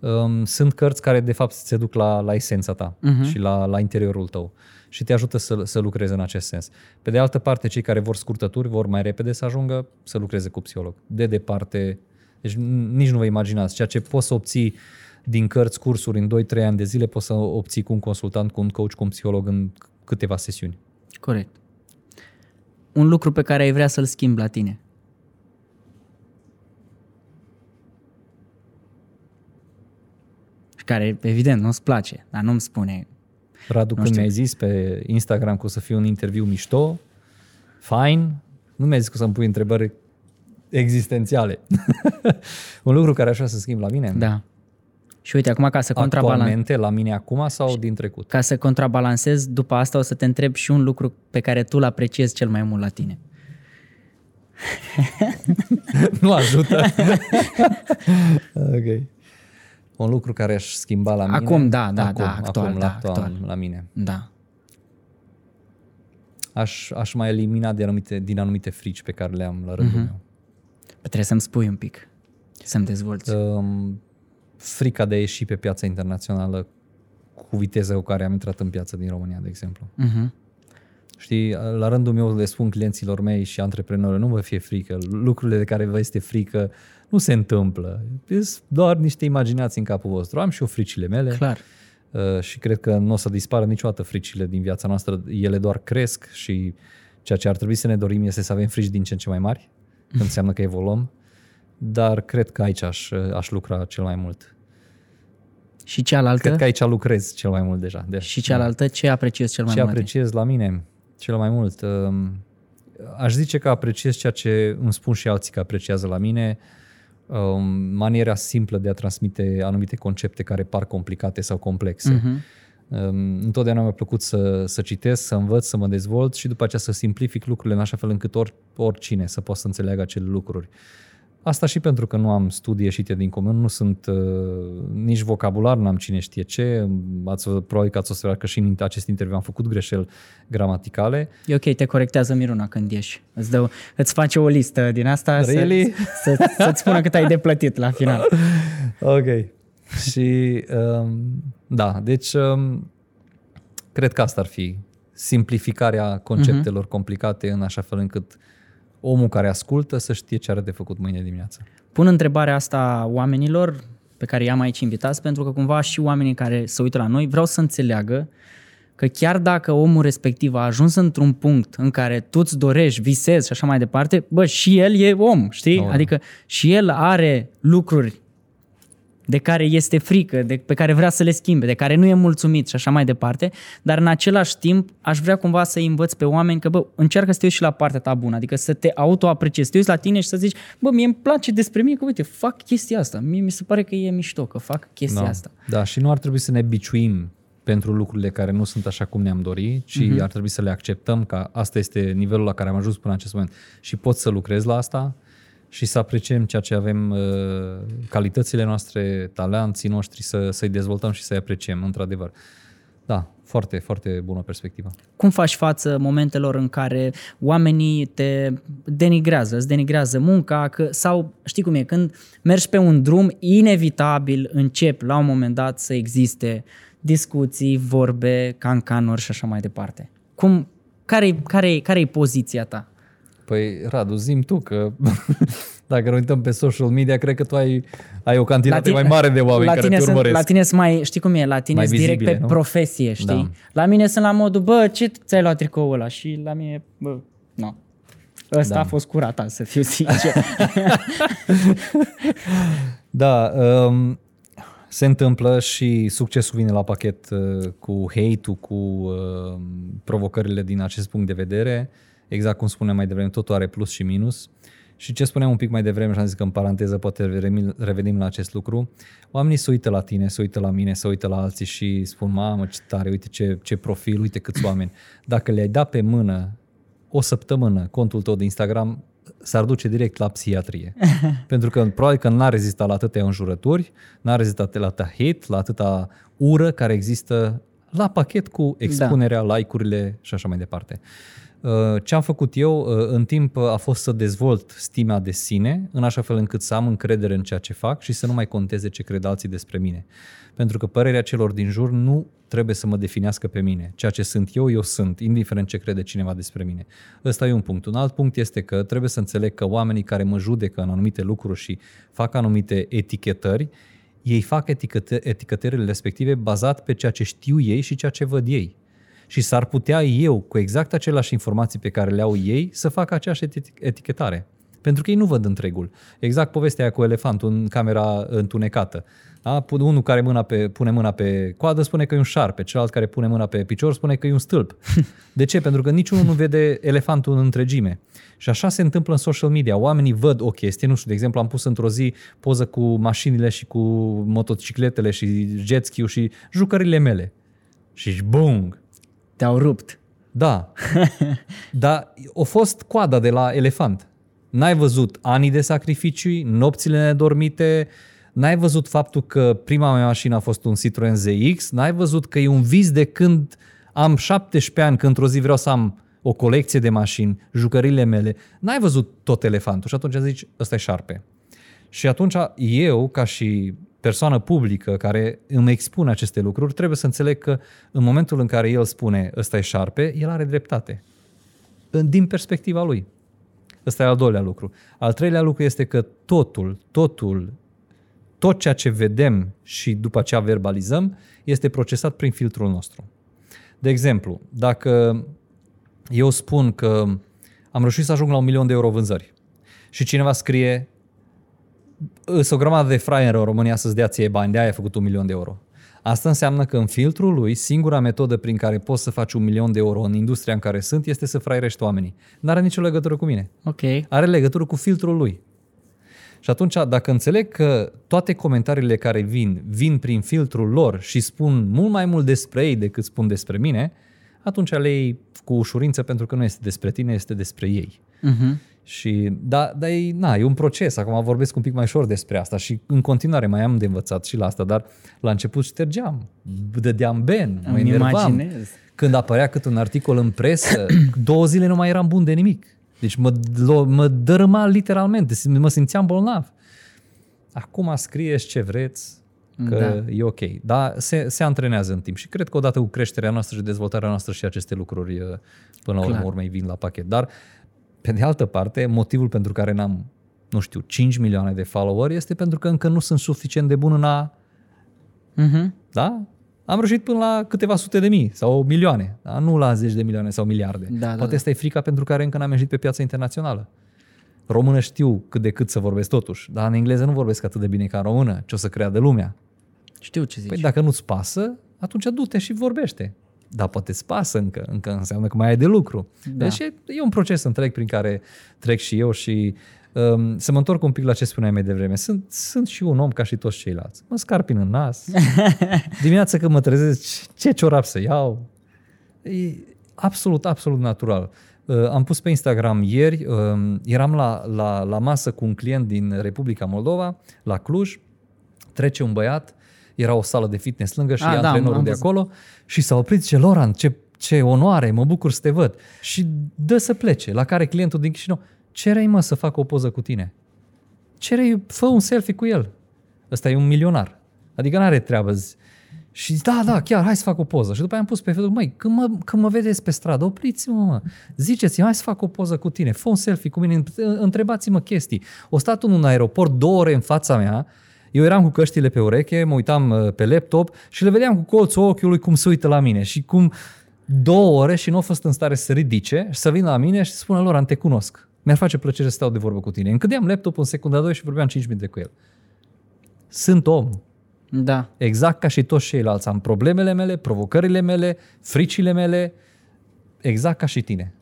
Um, sunt cărți care de fapt se duc la, la esența ta uh-huh. și la, la interiorul tău. și te ajută să, să lucrezi în acest sens. Pe de altă parte, cei care vor scurtături, vor mai repede să ajungă să lucreze cu psiholog. De departe, deci nici nu vă imaginați, ceea ce poți să obții din cărți, cursuri în 2-3 ani de zile, poți să obții cu un consultant, cu un coach, cu un psiholog în câteva sesiuni. Corect. Un lucru pe care ai vrea să-l schimbi la tine. Care, evident, nu-ți place, dar nu-mi spune. Radu, Nu când știu. mi-ai zis pe Instagram că o să fie un interviu mișto, fine, nu mi-ai zis că o să-mi pui întrebări existențiale. un lucru care aș vrea să schimb la mine? Da. Și uite, acum ca să contrabalancez, Actualmente, la mine acum sau din trecut? ca să contrabalancez, după asta o să te întreb și un lucru pe care tu îl apreciezi cel mai mult la tine. nu ajută. ok. Un lucru care aș schimba la mine? Acum, da, da, acum, da, actual, acum, da, la, actual, actual. la mine. Da. Aș, aș mai elimina de anumite, din anumite frici pe care le am la rândul Mhm. meu. Trebuie să-mi spui un pic, să-mi dezvolți. Um, frica de a ieși pe piața internațională cu viteza cu care am intrat în piață din România, de exemplu. Mhm. Știi, la rândul meu le spun clienților mei și antreprenorilor, nu vă fie frică, lucrurile de care vă este frică nu se întâmplă. Sunt doar niște imaginații în capul vostru. Am și eu fricile mele Clar. uh, și cred că nu o să dispară niciodată fricile din viața noastră. Ele doar cresc și ceea ce ar trebui să ne dorim este să avem frici din ce în ce mai mari, când înseamnă că evoluăm. Dar cred că aici aș, aș lucra cel mai mult. Și cealaltă? Cred că aici lucrez cel mai mult deja. De, Și cealaltă, ce apreciezi cel mai ce mult? la tine? apreciez la mine cel mai mult? Um, Aș zice că apreciez ceea ce îmi spun și alții că apreciază la mine, um, maniera simplă de a transmite anumite concepte care par complicate sau complexe. Mhm. Um, Întotdeauna mi-a plăcut să, să citesc, să învăț, să mă dezvolt și după aceea să simplific lucrurile în așa fel încât or, oricine să poată să înțeleagă acele lucruri. Asta și pentru că nu am studii ieșite din comun, nu sunt uh, nici vocabular, n-am cine știe ce. Ați, probabil că ați observat că și în acest interviu am făcut greșeli gramaticale. E ok, te corectează Miruna când ieși. Îți, dă, îți face o listă din asta Really? să, să, să-ți spună cât ai de plătit la final. Ok. și um, da, deci um, cred că asta ar fi simplificarea conceptelor uh-huh. complicate în așa fel încât omul care ascultă să știe ce are de făcut mâine dimineață. Pun întrebarea asta oamenilor pe care i-am aici invitați, pentru că cumva și oamenii care se uită la noi vreau să înțeleagă că chiar dacă omul respectiv a ajuns într-un punct în care tu îți dorești, visezi și așa mai departe, bă, și el e om, știi? Oh, da. Adică și el are lucruri de care este frică, de, pe care vrea să le schimbe, de care nu e mulțumit și așa mai departe, dar în același timp aș vrea cumva să-i învăț pe oameni că, bă, încearcă să te uiți și la partea ta bună, adică să te autoapreciezi, să te uiți la tine și să zici, bă, mie îmi place despre mine că, uite, fac chestia asta, mie mi se pare că e mișto, că fac chestia Da. asta. da, și nu ar trebui să ne biciuim pentru lucrurile care nu sunt așa cum ne-am dori, ci Mhm. uh-huh. ar trebui să le acceptăm că asta este nivelul la care am ajuns până în acest moment și pot să lucrez la asta și să apreciem ceea ce avem, uh, calitățile noastre, talenții noștri, să, să-i dezvoltăm și să-i apreciem, într-adevăr. Da, foarte, foarte bună perspectivă. Cum faci față momentelor în care oamenii te denigrează, îți denigrează munca că, sau știi cum e, când mergi pe un drum, inevitabil încep la un moment dat să existe discuții, vorbe, cancanuri și așa mai departe. Cum, care-i, care-i, care-i poziția ta? Păi, Radu, zim tu că dacă ne uităm pe social media, cred că tu ai, ai o cantitate mai mare de oameni la care tine te sunt, urmăresc. La tine sunt mai, știi cum e, la tine Mai sunt direct pe vizibile, nu? profesie, știi? Da. La mine sunt la modul, bă, ce ți-ai luat tricoul ăla? Și la mine, bă, nu. Ăsta Da. a fost curat, să fiu sincer. Da, um, se întâmplă și succesul vine la pachet uh, cu hate-ul, cu uh, provocările din acest punct de vedere. Exact cum spuneam mai devreme, totul are plus și minus. Și ce spuneam un pic mai devreme, și am zis că în paranteză poate revenim- revenim la acest lucru, oamenii se uită la tine, se uită la mine, se uită la alții și spun, mamă ce tare, uite ce, ce profil, uite câți oameni. Dacă le-ai dat pe mână o săptămână contul tău de Instagram, s-ar duce direct la psihiatrie. Pentru că probabil că n-a rezistat la atâtea înjurături, n-a rezistat la atâta hate, la atâta ură care există la pachet cu expunerea, da. like-urile și așa mai departe. Uh, Ce am făcut eu uh, în timp uh, a fost să dezvolt stima de sine, în așa fel încât să am încredere în ceea ce fac și să nu mai conteze ce cred alții despre mine. Pentru că părerea celor din jur nu trebuie să mă definească pe mine. Ceea ce sunt eu, eu sunt, indiferent ce crede cineva despre mine. Ăsta e un punct. Un alt punct este că trebuie să înțeleg că oamenii care mă judecă în anumite lucruri și fac anumite etichetări, ei fac etichete, etichetările respective bazat pe ceea ce știu ei și ceea ce văd ei. Și s-ar putea eu, cu exact aceleași informații pe care le au ei, să fac aceeași eti- etichetare. Pentru că ei nu văd întregul. Exact povestea aia cu elefantul în camera întunecată. Da? Pu- Unul care mâna pe, pune mâna pe coadă spune că e un șarpe, celălalt care pune mâna pe picior spune că e un stâlp. De ce? Pentru că niciunul nu vede elefantul în întregime. Și așa se întâmplă în social media. Oamenii văd o chestie, nu știu, de exemplu am pus într-o zi poză cu mașinile și cu motocicletele și jet ski și jucările mele. Și bung! Te-au rupt. Da. Dar a fost coada de la elefant. N-ai văzut ani de sacrificii, nopțile nedormite, n-ai văzut faptul că prima mea mașină a fost un Citroen ZX, n-ai văzut că e un vis de când am 17 ani, când într-o zi vreau să am o colecție de mașini, jucările mele. N-ai văzut tot elefantul și atunci zici, ăsta e șarpe. Și atunci eu, ca și persoană publică care îmi expune aceste lucruri, trebuie să înțeleg că în momentul în care el spune ăsta e șarpe, el are dreptate. În- Din perspectiva lui. Ăsta e al doilea lucru. Al treilea lucru este că totul, totul, tot ceea ce vedem și după aceea verbalizăm este procesat prin filtrul nostru. De exemplu, dacă eu spun că am reușit să ajung la un milion de euro vânzări și cineva scrie sunt o grămadă de fraieri în România să-ți dea ție bani, de-aia ai făcut un milion de euro. Asta înseamnă că în filtrul lui, singura metodă prin care poți să faci un milion de euro în industria în care sunt este să fraierești oamenii. Nu are nicio legătură cu mine. Ok. Are legătură cu filtrul lui. Și atunci, dacă înțeleg că toate comentariile care vin, vin prin filtrul lor și spun mult mai mult despre ei decât spun despre mine, atunci le iei cu ușurință pentru că nu este despre tine, este despre ei. Uh-huh. Și da, da e, na, e un proces, acum vorbesc un pic mai ușor despre asta și în continuare mai am de învățat și la asta, dar la început ștergeam, dădeam ben, mă Îmi enervam. imaginez. Când apărea cât un articol în presă, două zile nu mai eram bun de nimic. Deci mă, lo- mă dărâma literalmente, sim- mă simțeam bolnav. Acum scrieți ce vreți, că Da. e ok. Dar se, se antrenează în timp și cred că odată cu creșterea noastră și dezvoltarea noastră și aceste lucruri uh, până la urmă Clar. urmei vin la pachet. Dar pe de altă parte, motivul pentru care n-am, nu știu, 5 milioane de followeri este pentru că încă nu sunt suficient de bun în a Uh-huh. da? Am reușit până la câteva sute de mii sau milioane, da? nu la zeci de milioane sau miliarde. Da, da, Poate da. asta e frica pentru care încă n-am ieșit pe piața internațională. Română știu cât de cât să vorbesc totuși, dar în engleză nu vorbesc atât de bine ca în română, ce o să creadă lumea. Știu ce zici. Păi dacă nu-ți pasă, atunci du-te și vorbește. Dar poate îți pasă încă, încă înseamnă că mai ai de lucru. Da. Deci e, e un proces întreg prin care trec și eu și um, să mă întorc un pic la ce spuneai mai devreme. Sunt, sunt și un om ca și toți ceilalți. Mă scarpin în nas. Dimineața când mă trezesc, ce ciorap să iau? E absolut, absolut natural. Uh, am pus pe Instagram ieri, um, eram la, la, la masă cu un client din Republica Moldova, la Cluj, trece un băiat, era o sală de fitness lângă și Ah, e da, antrenorul am de văzut. acolo și s-a oprit, ce Loran, ce, ce onoare, mă bucur să te văd. Și dă să plece, la care clientul din Chișinău, cerei mă să fac o poză cu tine. Cerei, fă un selfie cu el. Ăsta e un milionar. Adică nu are treabă. zi. Și zic, da, da, chiar, hai să fac o poză. Și după aia am pus pe Facebook, măi, când mă, când mă vedeți pe stradă, opriți-mă, mă. Ziceți-mi, hai să fac o poză cu tine, fă un selfie cu mine, întrebați-mă chestii. O stat unul în aeroport două ore în fața mea, eu eram cu căștile pe ureche, mă uitam uh, pe laptop și le vedeam cu colțul ochiului cum se uită la mine și cum două ore și nu a fost în stare să se ridice și să vină la mine și să spună lor, te cunosc. Mi-ar face plăcere să stau de vorbă cu tine. Închideam laptopul în secunda 2 și vorbeam 5 minute cu el. Sunt om. Da. Exact ca și toți ceilalți. Am problemele mele, provocările mele, fricile mele, exact ca și tine.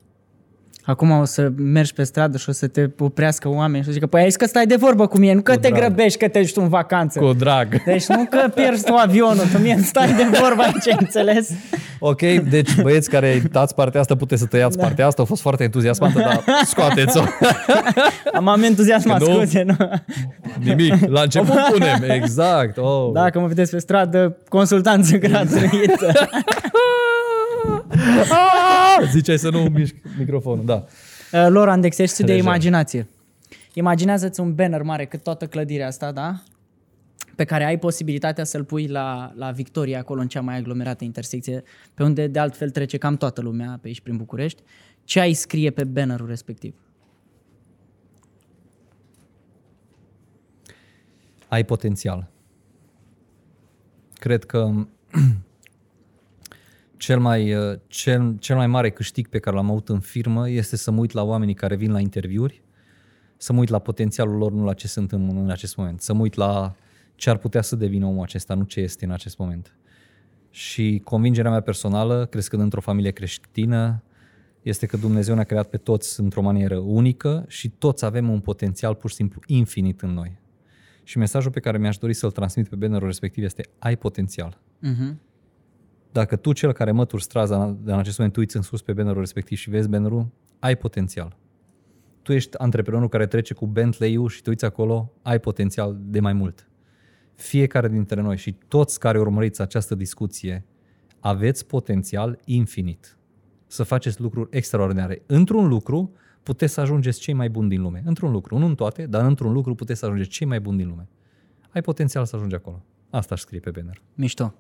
Acum o să mergi pe stradă și o să te oprească oameni și să zică, păi ai zis că stai de vorbă cu mine, nu că Cu te drag. grăbești, că te duci tu în vacanță. Cu drag. Deci nu că pierzi tu avionul, tu mie îmi stai de vorbă aici, înțeles? Ok, deci băieți care dați partea asta, puteți să tăiați da. partea asta. A fost foarte entuziasmantă, dar scoateți-o. Am am entuziasmat, Că nu? scuze, nu? Nimic. La început punem. Exact. Oh. Dacă mă vedeți pe stradă, consultanță gratuită. Ah! Ziceai să nu mișc microfonul, da. Uh, Loran, de exercițiu de Deja. imaginație. Imaginează-ți un banner mare cât toată clădirea asta, da? Pe care ai posibilitatea să-l pui la, la Victoria, acolo în cea mai aglomerată intersecție, pe unde de altfel trece cam toată lumea pe aici prin București. Ce ai scrie pe bannerul respectiv? ai potențial. Cred că cel mai, uh, cel, cel mai mare câștig pe care l-am avut în firmă este să mă uit la oamenii care vin la interviuri, să mă uit la potențialul lor, nu la ce sunt în, în acest moment. Să mă uit la ce ar putea să devină omul acesta, nu ce este în acest moment. Și convingerea mea personală, crescând într-o familie creștină, este că Dumnezeu ne-a creat pe toți într-o manieră unică și toți avem un potențial pur și simplu infinit în noi. Și mesajul pe care mi-aș dori să-l transmit pe bannerul respectiv este ai potențial. Uh-huh. Dacă tu, cel care mături straza în acest moment, tu uiți în sus pe bannerul respectiv și vezi bannerul, ai potențial. Tu ești antreprenorul care trece cu Bentley-ul și te uiți acolo, ai potențial de mai mult. Fiecare dintre noi și toți care urmăriți această discuție, aveți potențial infinit să faceți lucruri extraordinare. Într-un lucru puteți să ajungeți cei mai buni din lume. Într-un lucru, nu în toate, dar într-un lucru puteți să ajungeți cei mai buni din lume. Ai potențial să ajungi acolo. Asta aș scrie pe banner. Mișto.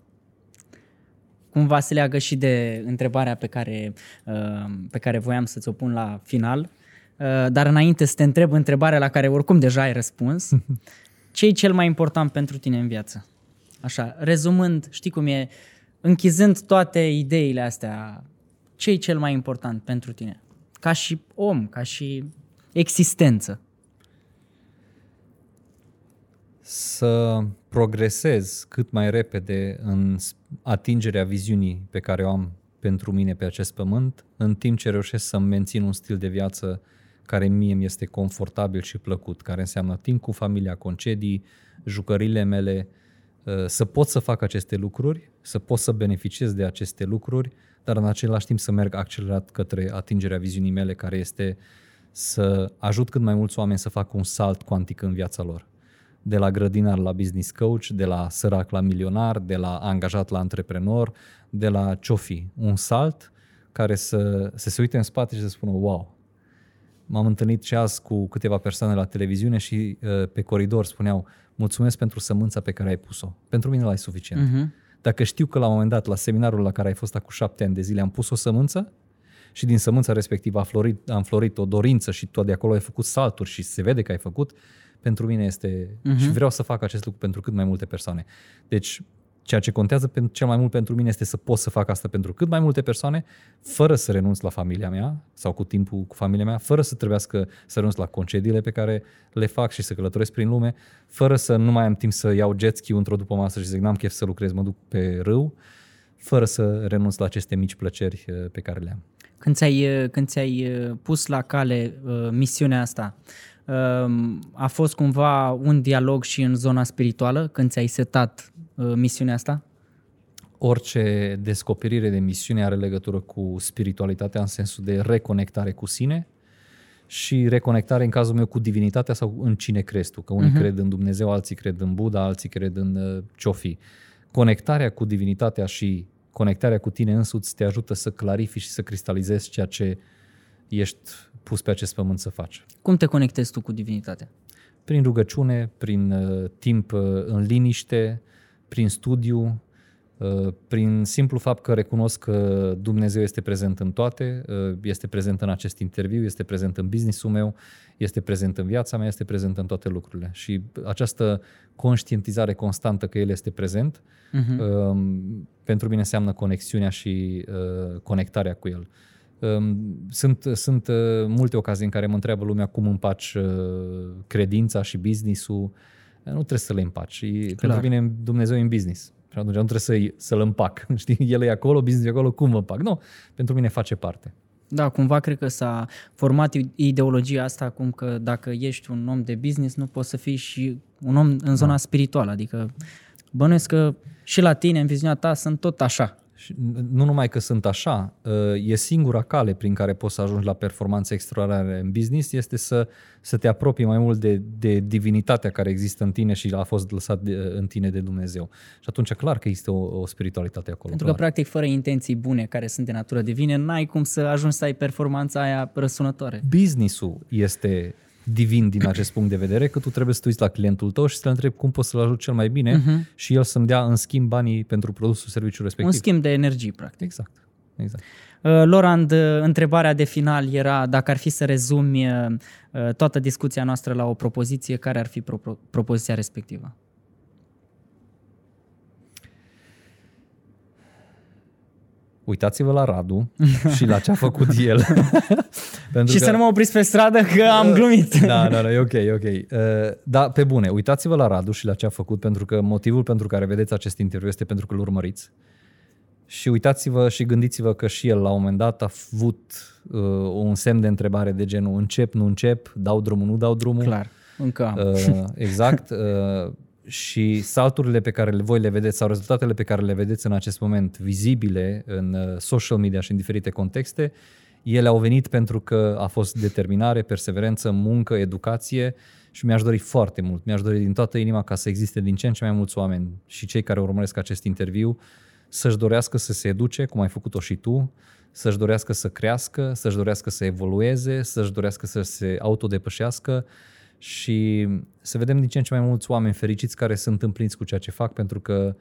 Cumva se leagă și de întrebarea pe care, uh, pe care voiam să-ți o pun la final, uh, dar înainte să te întreb întrebarea la care oricum deja ai răspuns, ce e cel mai important pentru tine în viață? Așa, rezumând, știi cum e, închizând toate ideile astea, ce e cel mai important pentru tine? Ca și om, ca și existență. Să progresez cât mai repede în atingerea viziunii pe care o am pentru mine pe acest pământ, în timp ce reușesc să mențin un stil de viață care mie mi este confortabil și plăcut, care înseamnă timp cu familia, concedii, jucările mele, să pot să fac aceste lucruri, să pot să beneficiez de aceste lucruri, dar în același timp să merg accelerat către atingerea viziunii mele, care este să ajut cât mai mulți oameni să facă un salt cuantic în viața lor. De la grădinar la business coach, de la sărac la milionar, de la angajat la antreprenor, de la ciofi. Un salt care să, să se uite în spate și să spună wow. M-am întâlnit și azi cu câteva persoane la televiziune și uh, pe coridor spuneau mulțumesc pentru sămânța pe care ai pus-o. Pentru mine l-ai suficient. Uh-huh. Dacă știu că la un moment dat, la seminarul la care ai fost acum șapte ani de zile, am pus o sămânță și din sămânța respectivă a florit, am florit o dorință și tu de acolo ai făcut salturi și se vede că ai făcut, pentru mine este... Uh-huh. Și vreau să fac acest lucru pentru cât mai multe persoane. Deci, ceea ce contează pentru, cel mai mult pentru mine este să pot să fac asta pentru cât mai multe persoane, fără să renunț la familia mea sau cu timpul cu familia mea, fără să trebuiască să renunț la concediile pe care le fac și să călătoresc prin lume, fără să nu mai am timp să iau jet ski într-o după masă și zic n-am chef să lucrez, mă duc pe râu, fără să renunț la aceste mici plăceri uh, pe care le am. Când ți-ai, când ți-ai pus la cale uh, misiunea asta, uh, a fost cumva un dialog și în zona spirituală când ți-ai setat uh, misiunea asta? Orice descoperire de misiune are legătură cu spiritualitatea în sensul de reconectare cu sine și reconectare în cazul meu cu divinitatea sau în cine crezi tu. Că unii uh-huh. cred în Dumnezeu, alții cred în Buddha, alții cred în uh, ce-o Conectarea cu divinitatea și conectarea cu tine însuți te ajută să clarifici și să cristalizezi ceea ce ești pus pe acest pământ să faci. Cum te conectezi tu cu divinitatea? Prin rugăciune, prin uh, timp uh, în liniște, prin studiu, uh, prin simplu fapt că recunosc că Dumnezeu este prezent în toate, uh, este prezent în acest interviu, este prezent în businessul meu, este prezent în viața mea, este prezent în toate lucrurile. Și această conștientizare constantă că El este prezent, uh-huh. pentru mine înseamnă conexiunea și uh, conectarea cu El. Um, sunt, sunt uh, multe ocazii în care mă întreabă lumea cum împaci credința și business-ul. Nu trebuie să le împaci. Și pentru mine Dumnezeu e în business. Și atunci nu trebuie să, să-l împac. Știi? El e acolo, business e acolo, cum împac? Nu, pentru mine face parte. Da, cumva cred că s-a format ideologia asta acum că dacă ești un om de business, nu poți să fii și un om în zona da. spirituală. Adică bănuiesc că și la tine, în viziunea ta, sunt tot așa. Și nu numai că sunt așa, e singura cale prin care poți să ajungi la performanțe extraordinare în business, este să, să te apropii mai mult de, de divinitatea care există în tine și a fost lăsat de, în tine de Dumnezeu. Și atunci clar că există o, o spiritualitate acolo. Pentru clar. că practic fără intenții bune care sunt de natură divine, n-ai cum să ajungi să ai performanța aia răsunătoare. Business-ul este divin din acest punct de vedere, că tu trebuie să te uiți la clientul tău și să-l întrebi cum poți să-l ajut cel mai bine uh-huh. și el să-mi dea în schimb banii pentru produsul, serviciul respectiv. Un schimb de energie, practic. Exact. exact. Uh, Lorand, uh, întrebarea de final era dacă ar fi să rezumi uh, toată discuția noastră la o propoziție, care ar fi pro- propoziția respectivă? Uitați-vă la Radu și la ce a făcut el. Pentru și că... să nu mă opriți pe stradă că am glumit. da, da, da, e ok, e ok. Uh, da, pe bune, uitați-vă la Radu și la ce a făcut, pentru că motivul pentru care vedeți acest interviu este pentru că îl urmăriți. Și uitați-vă și gândiți-vă că și el la un moment dat a avut uh, un semn de întrebare de genul încep, nu încep, dau drumul, nu dau drumul. Clar, încă am. Uh, exact. Uh, și salturile pe care voi le vedeți sau rezultatele pe care le vedeți în acest moment vizibile în uh, social media și în diferite contexte, ele au venit pentru că a fost determinare, perseverență, muncă, educație și mi-aș dori foarte mult, mi-aș dori din toată inima ca să existe din ce în ce mai mulți oameni și cei care urmăresc acest interviu să-și dorească să se educe, cum ai făcut-o și tu, să-și dorească să crească, să-și dorească să evolueze, să-și dorească să se autodepășească, și să vedem din ce în ce mai mulți oameni fericiți care sunt împliniți cu ceea ce fac pentru că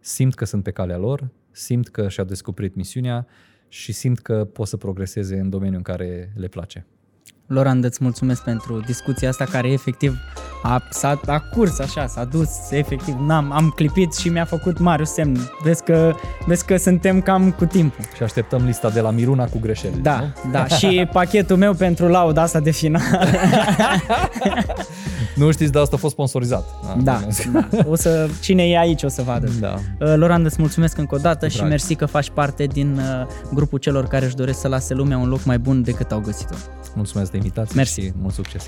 simt că sunt pe calea lor, simt că și-au descoperit misiunea și simt că pot să progreseze în domeniul în care le place. Loran, îți mulțumesc pentru discuția asta care efectiv a, s-a, a curs așa, s-a dus efectiv, n-am, am clipit și mi-a făcut mare semn. Vezi că, vezi că suntem cam cu timpul. Și așteptăm lista de la Miruna cu greșeli. Da, nu? da, și pachetul meu pentru lauda asta de final. nu știți, dar asta a fost sponsorizat. Da, da, da. O să, cine e aici o să vadă. Da. Uh, Loran, îți mulțumesc încă o dată Drag. și mersi că faci parte din uh, grupul celor care își doresc să lase lumea un loc mai bun decât au găsit-o. Mulțumesc de invitație Mersi. și mult succes!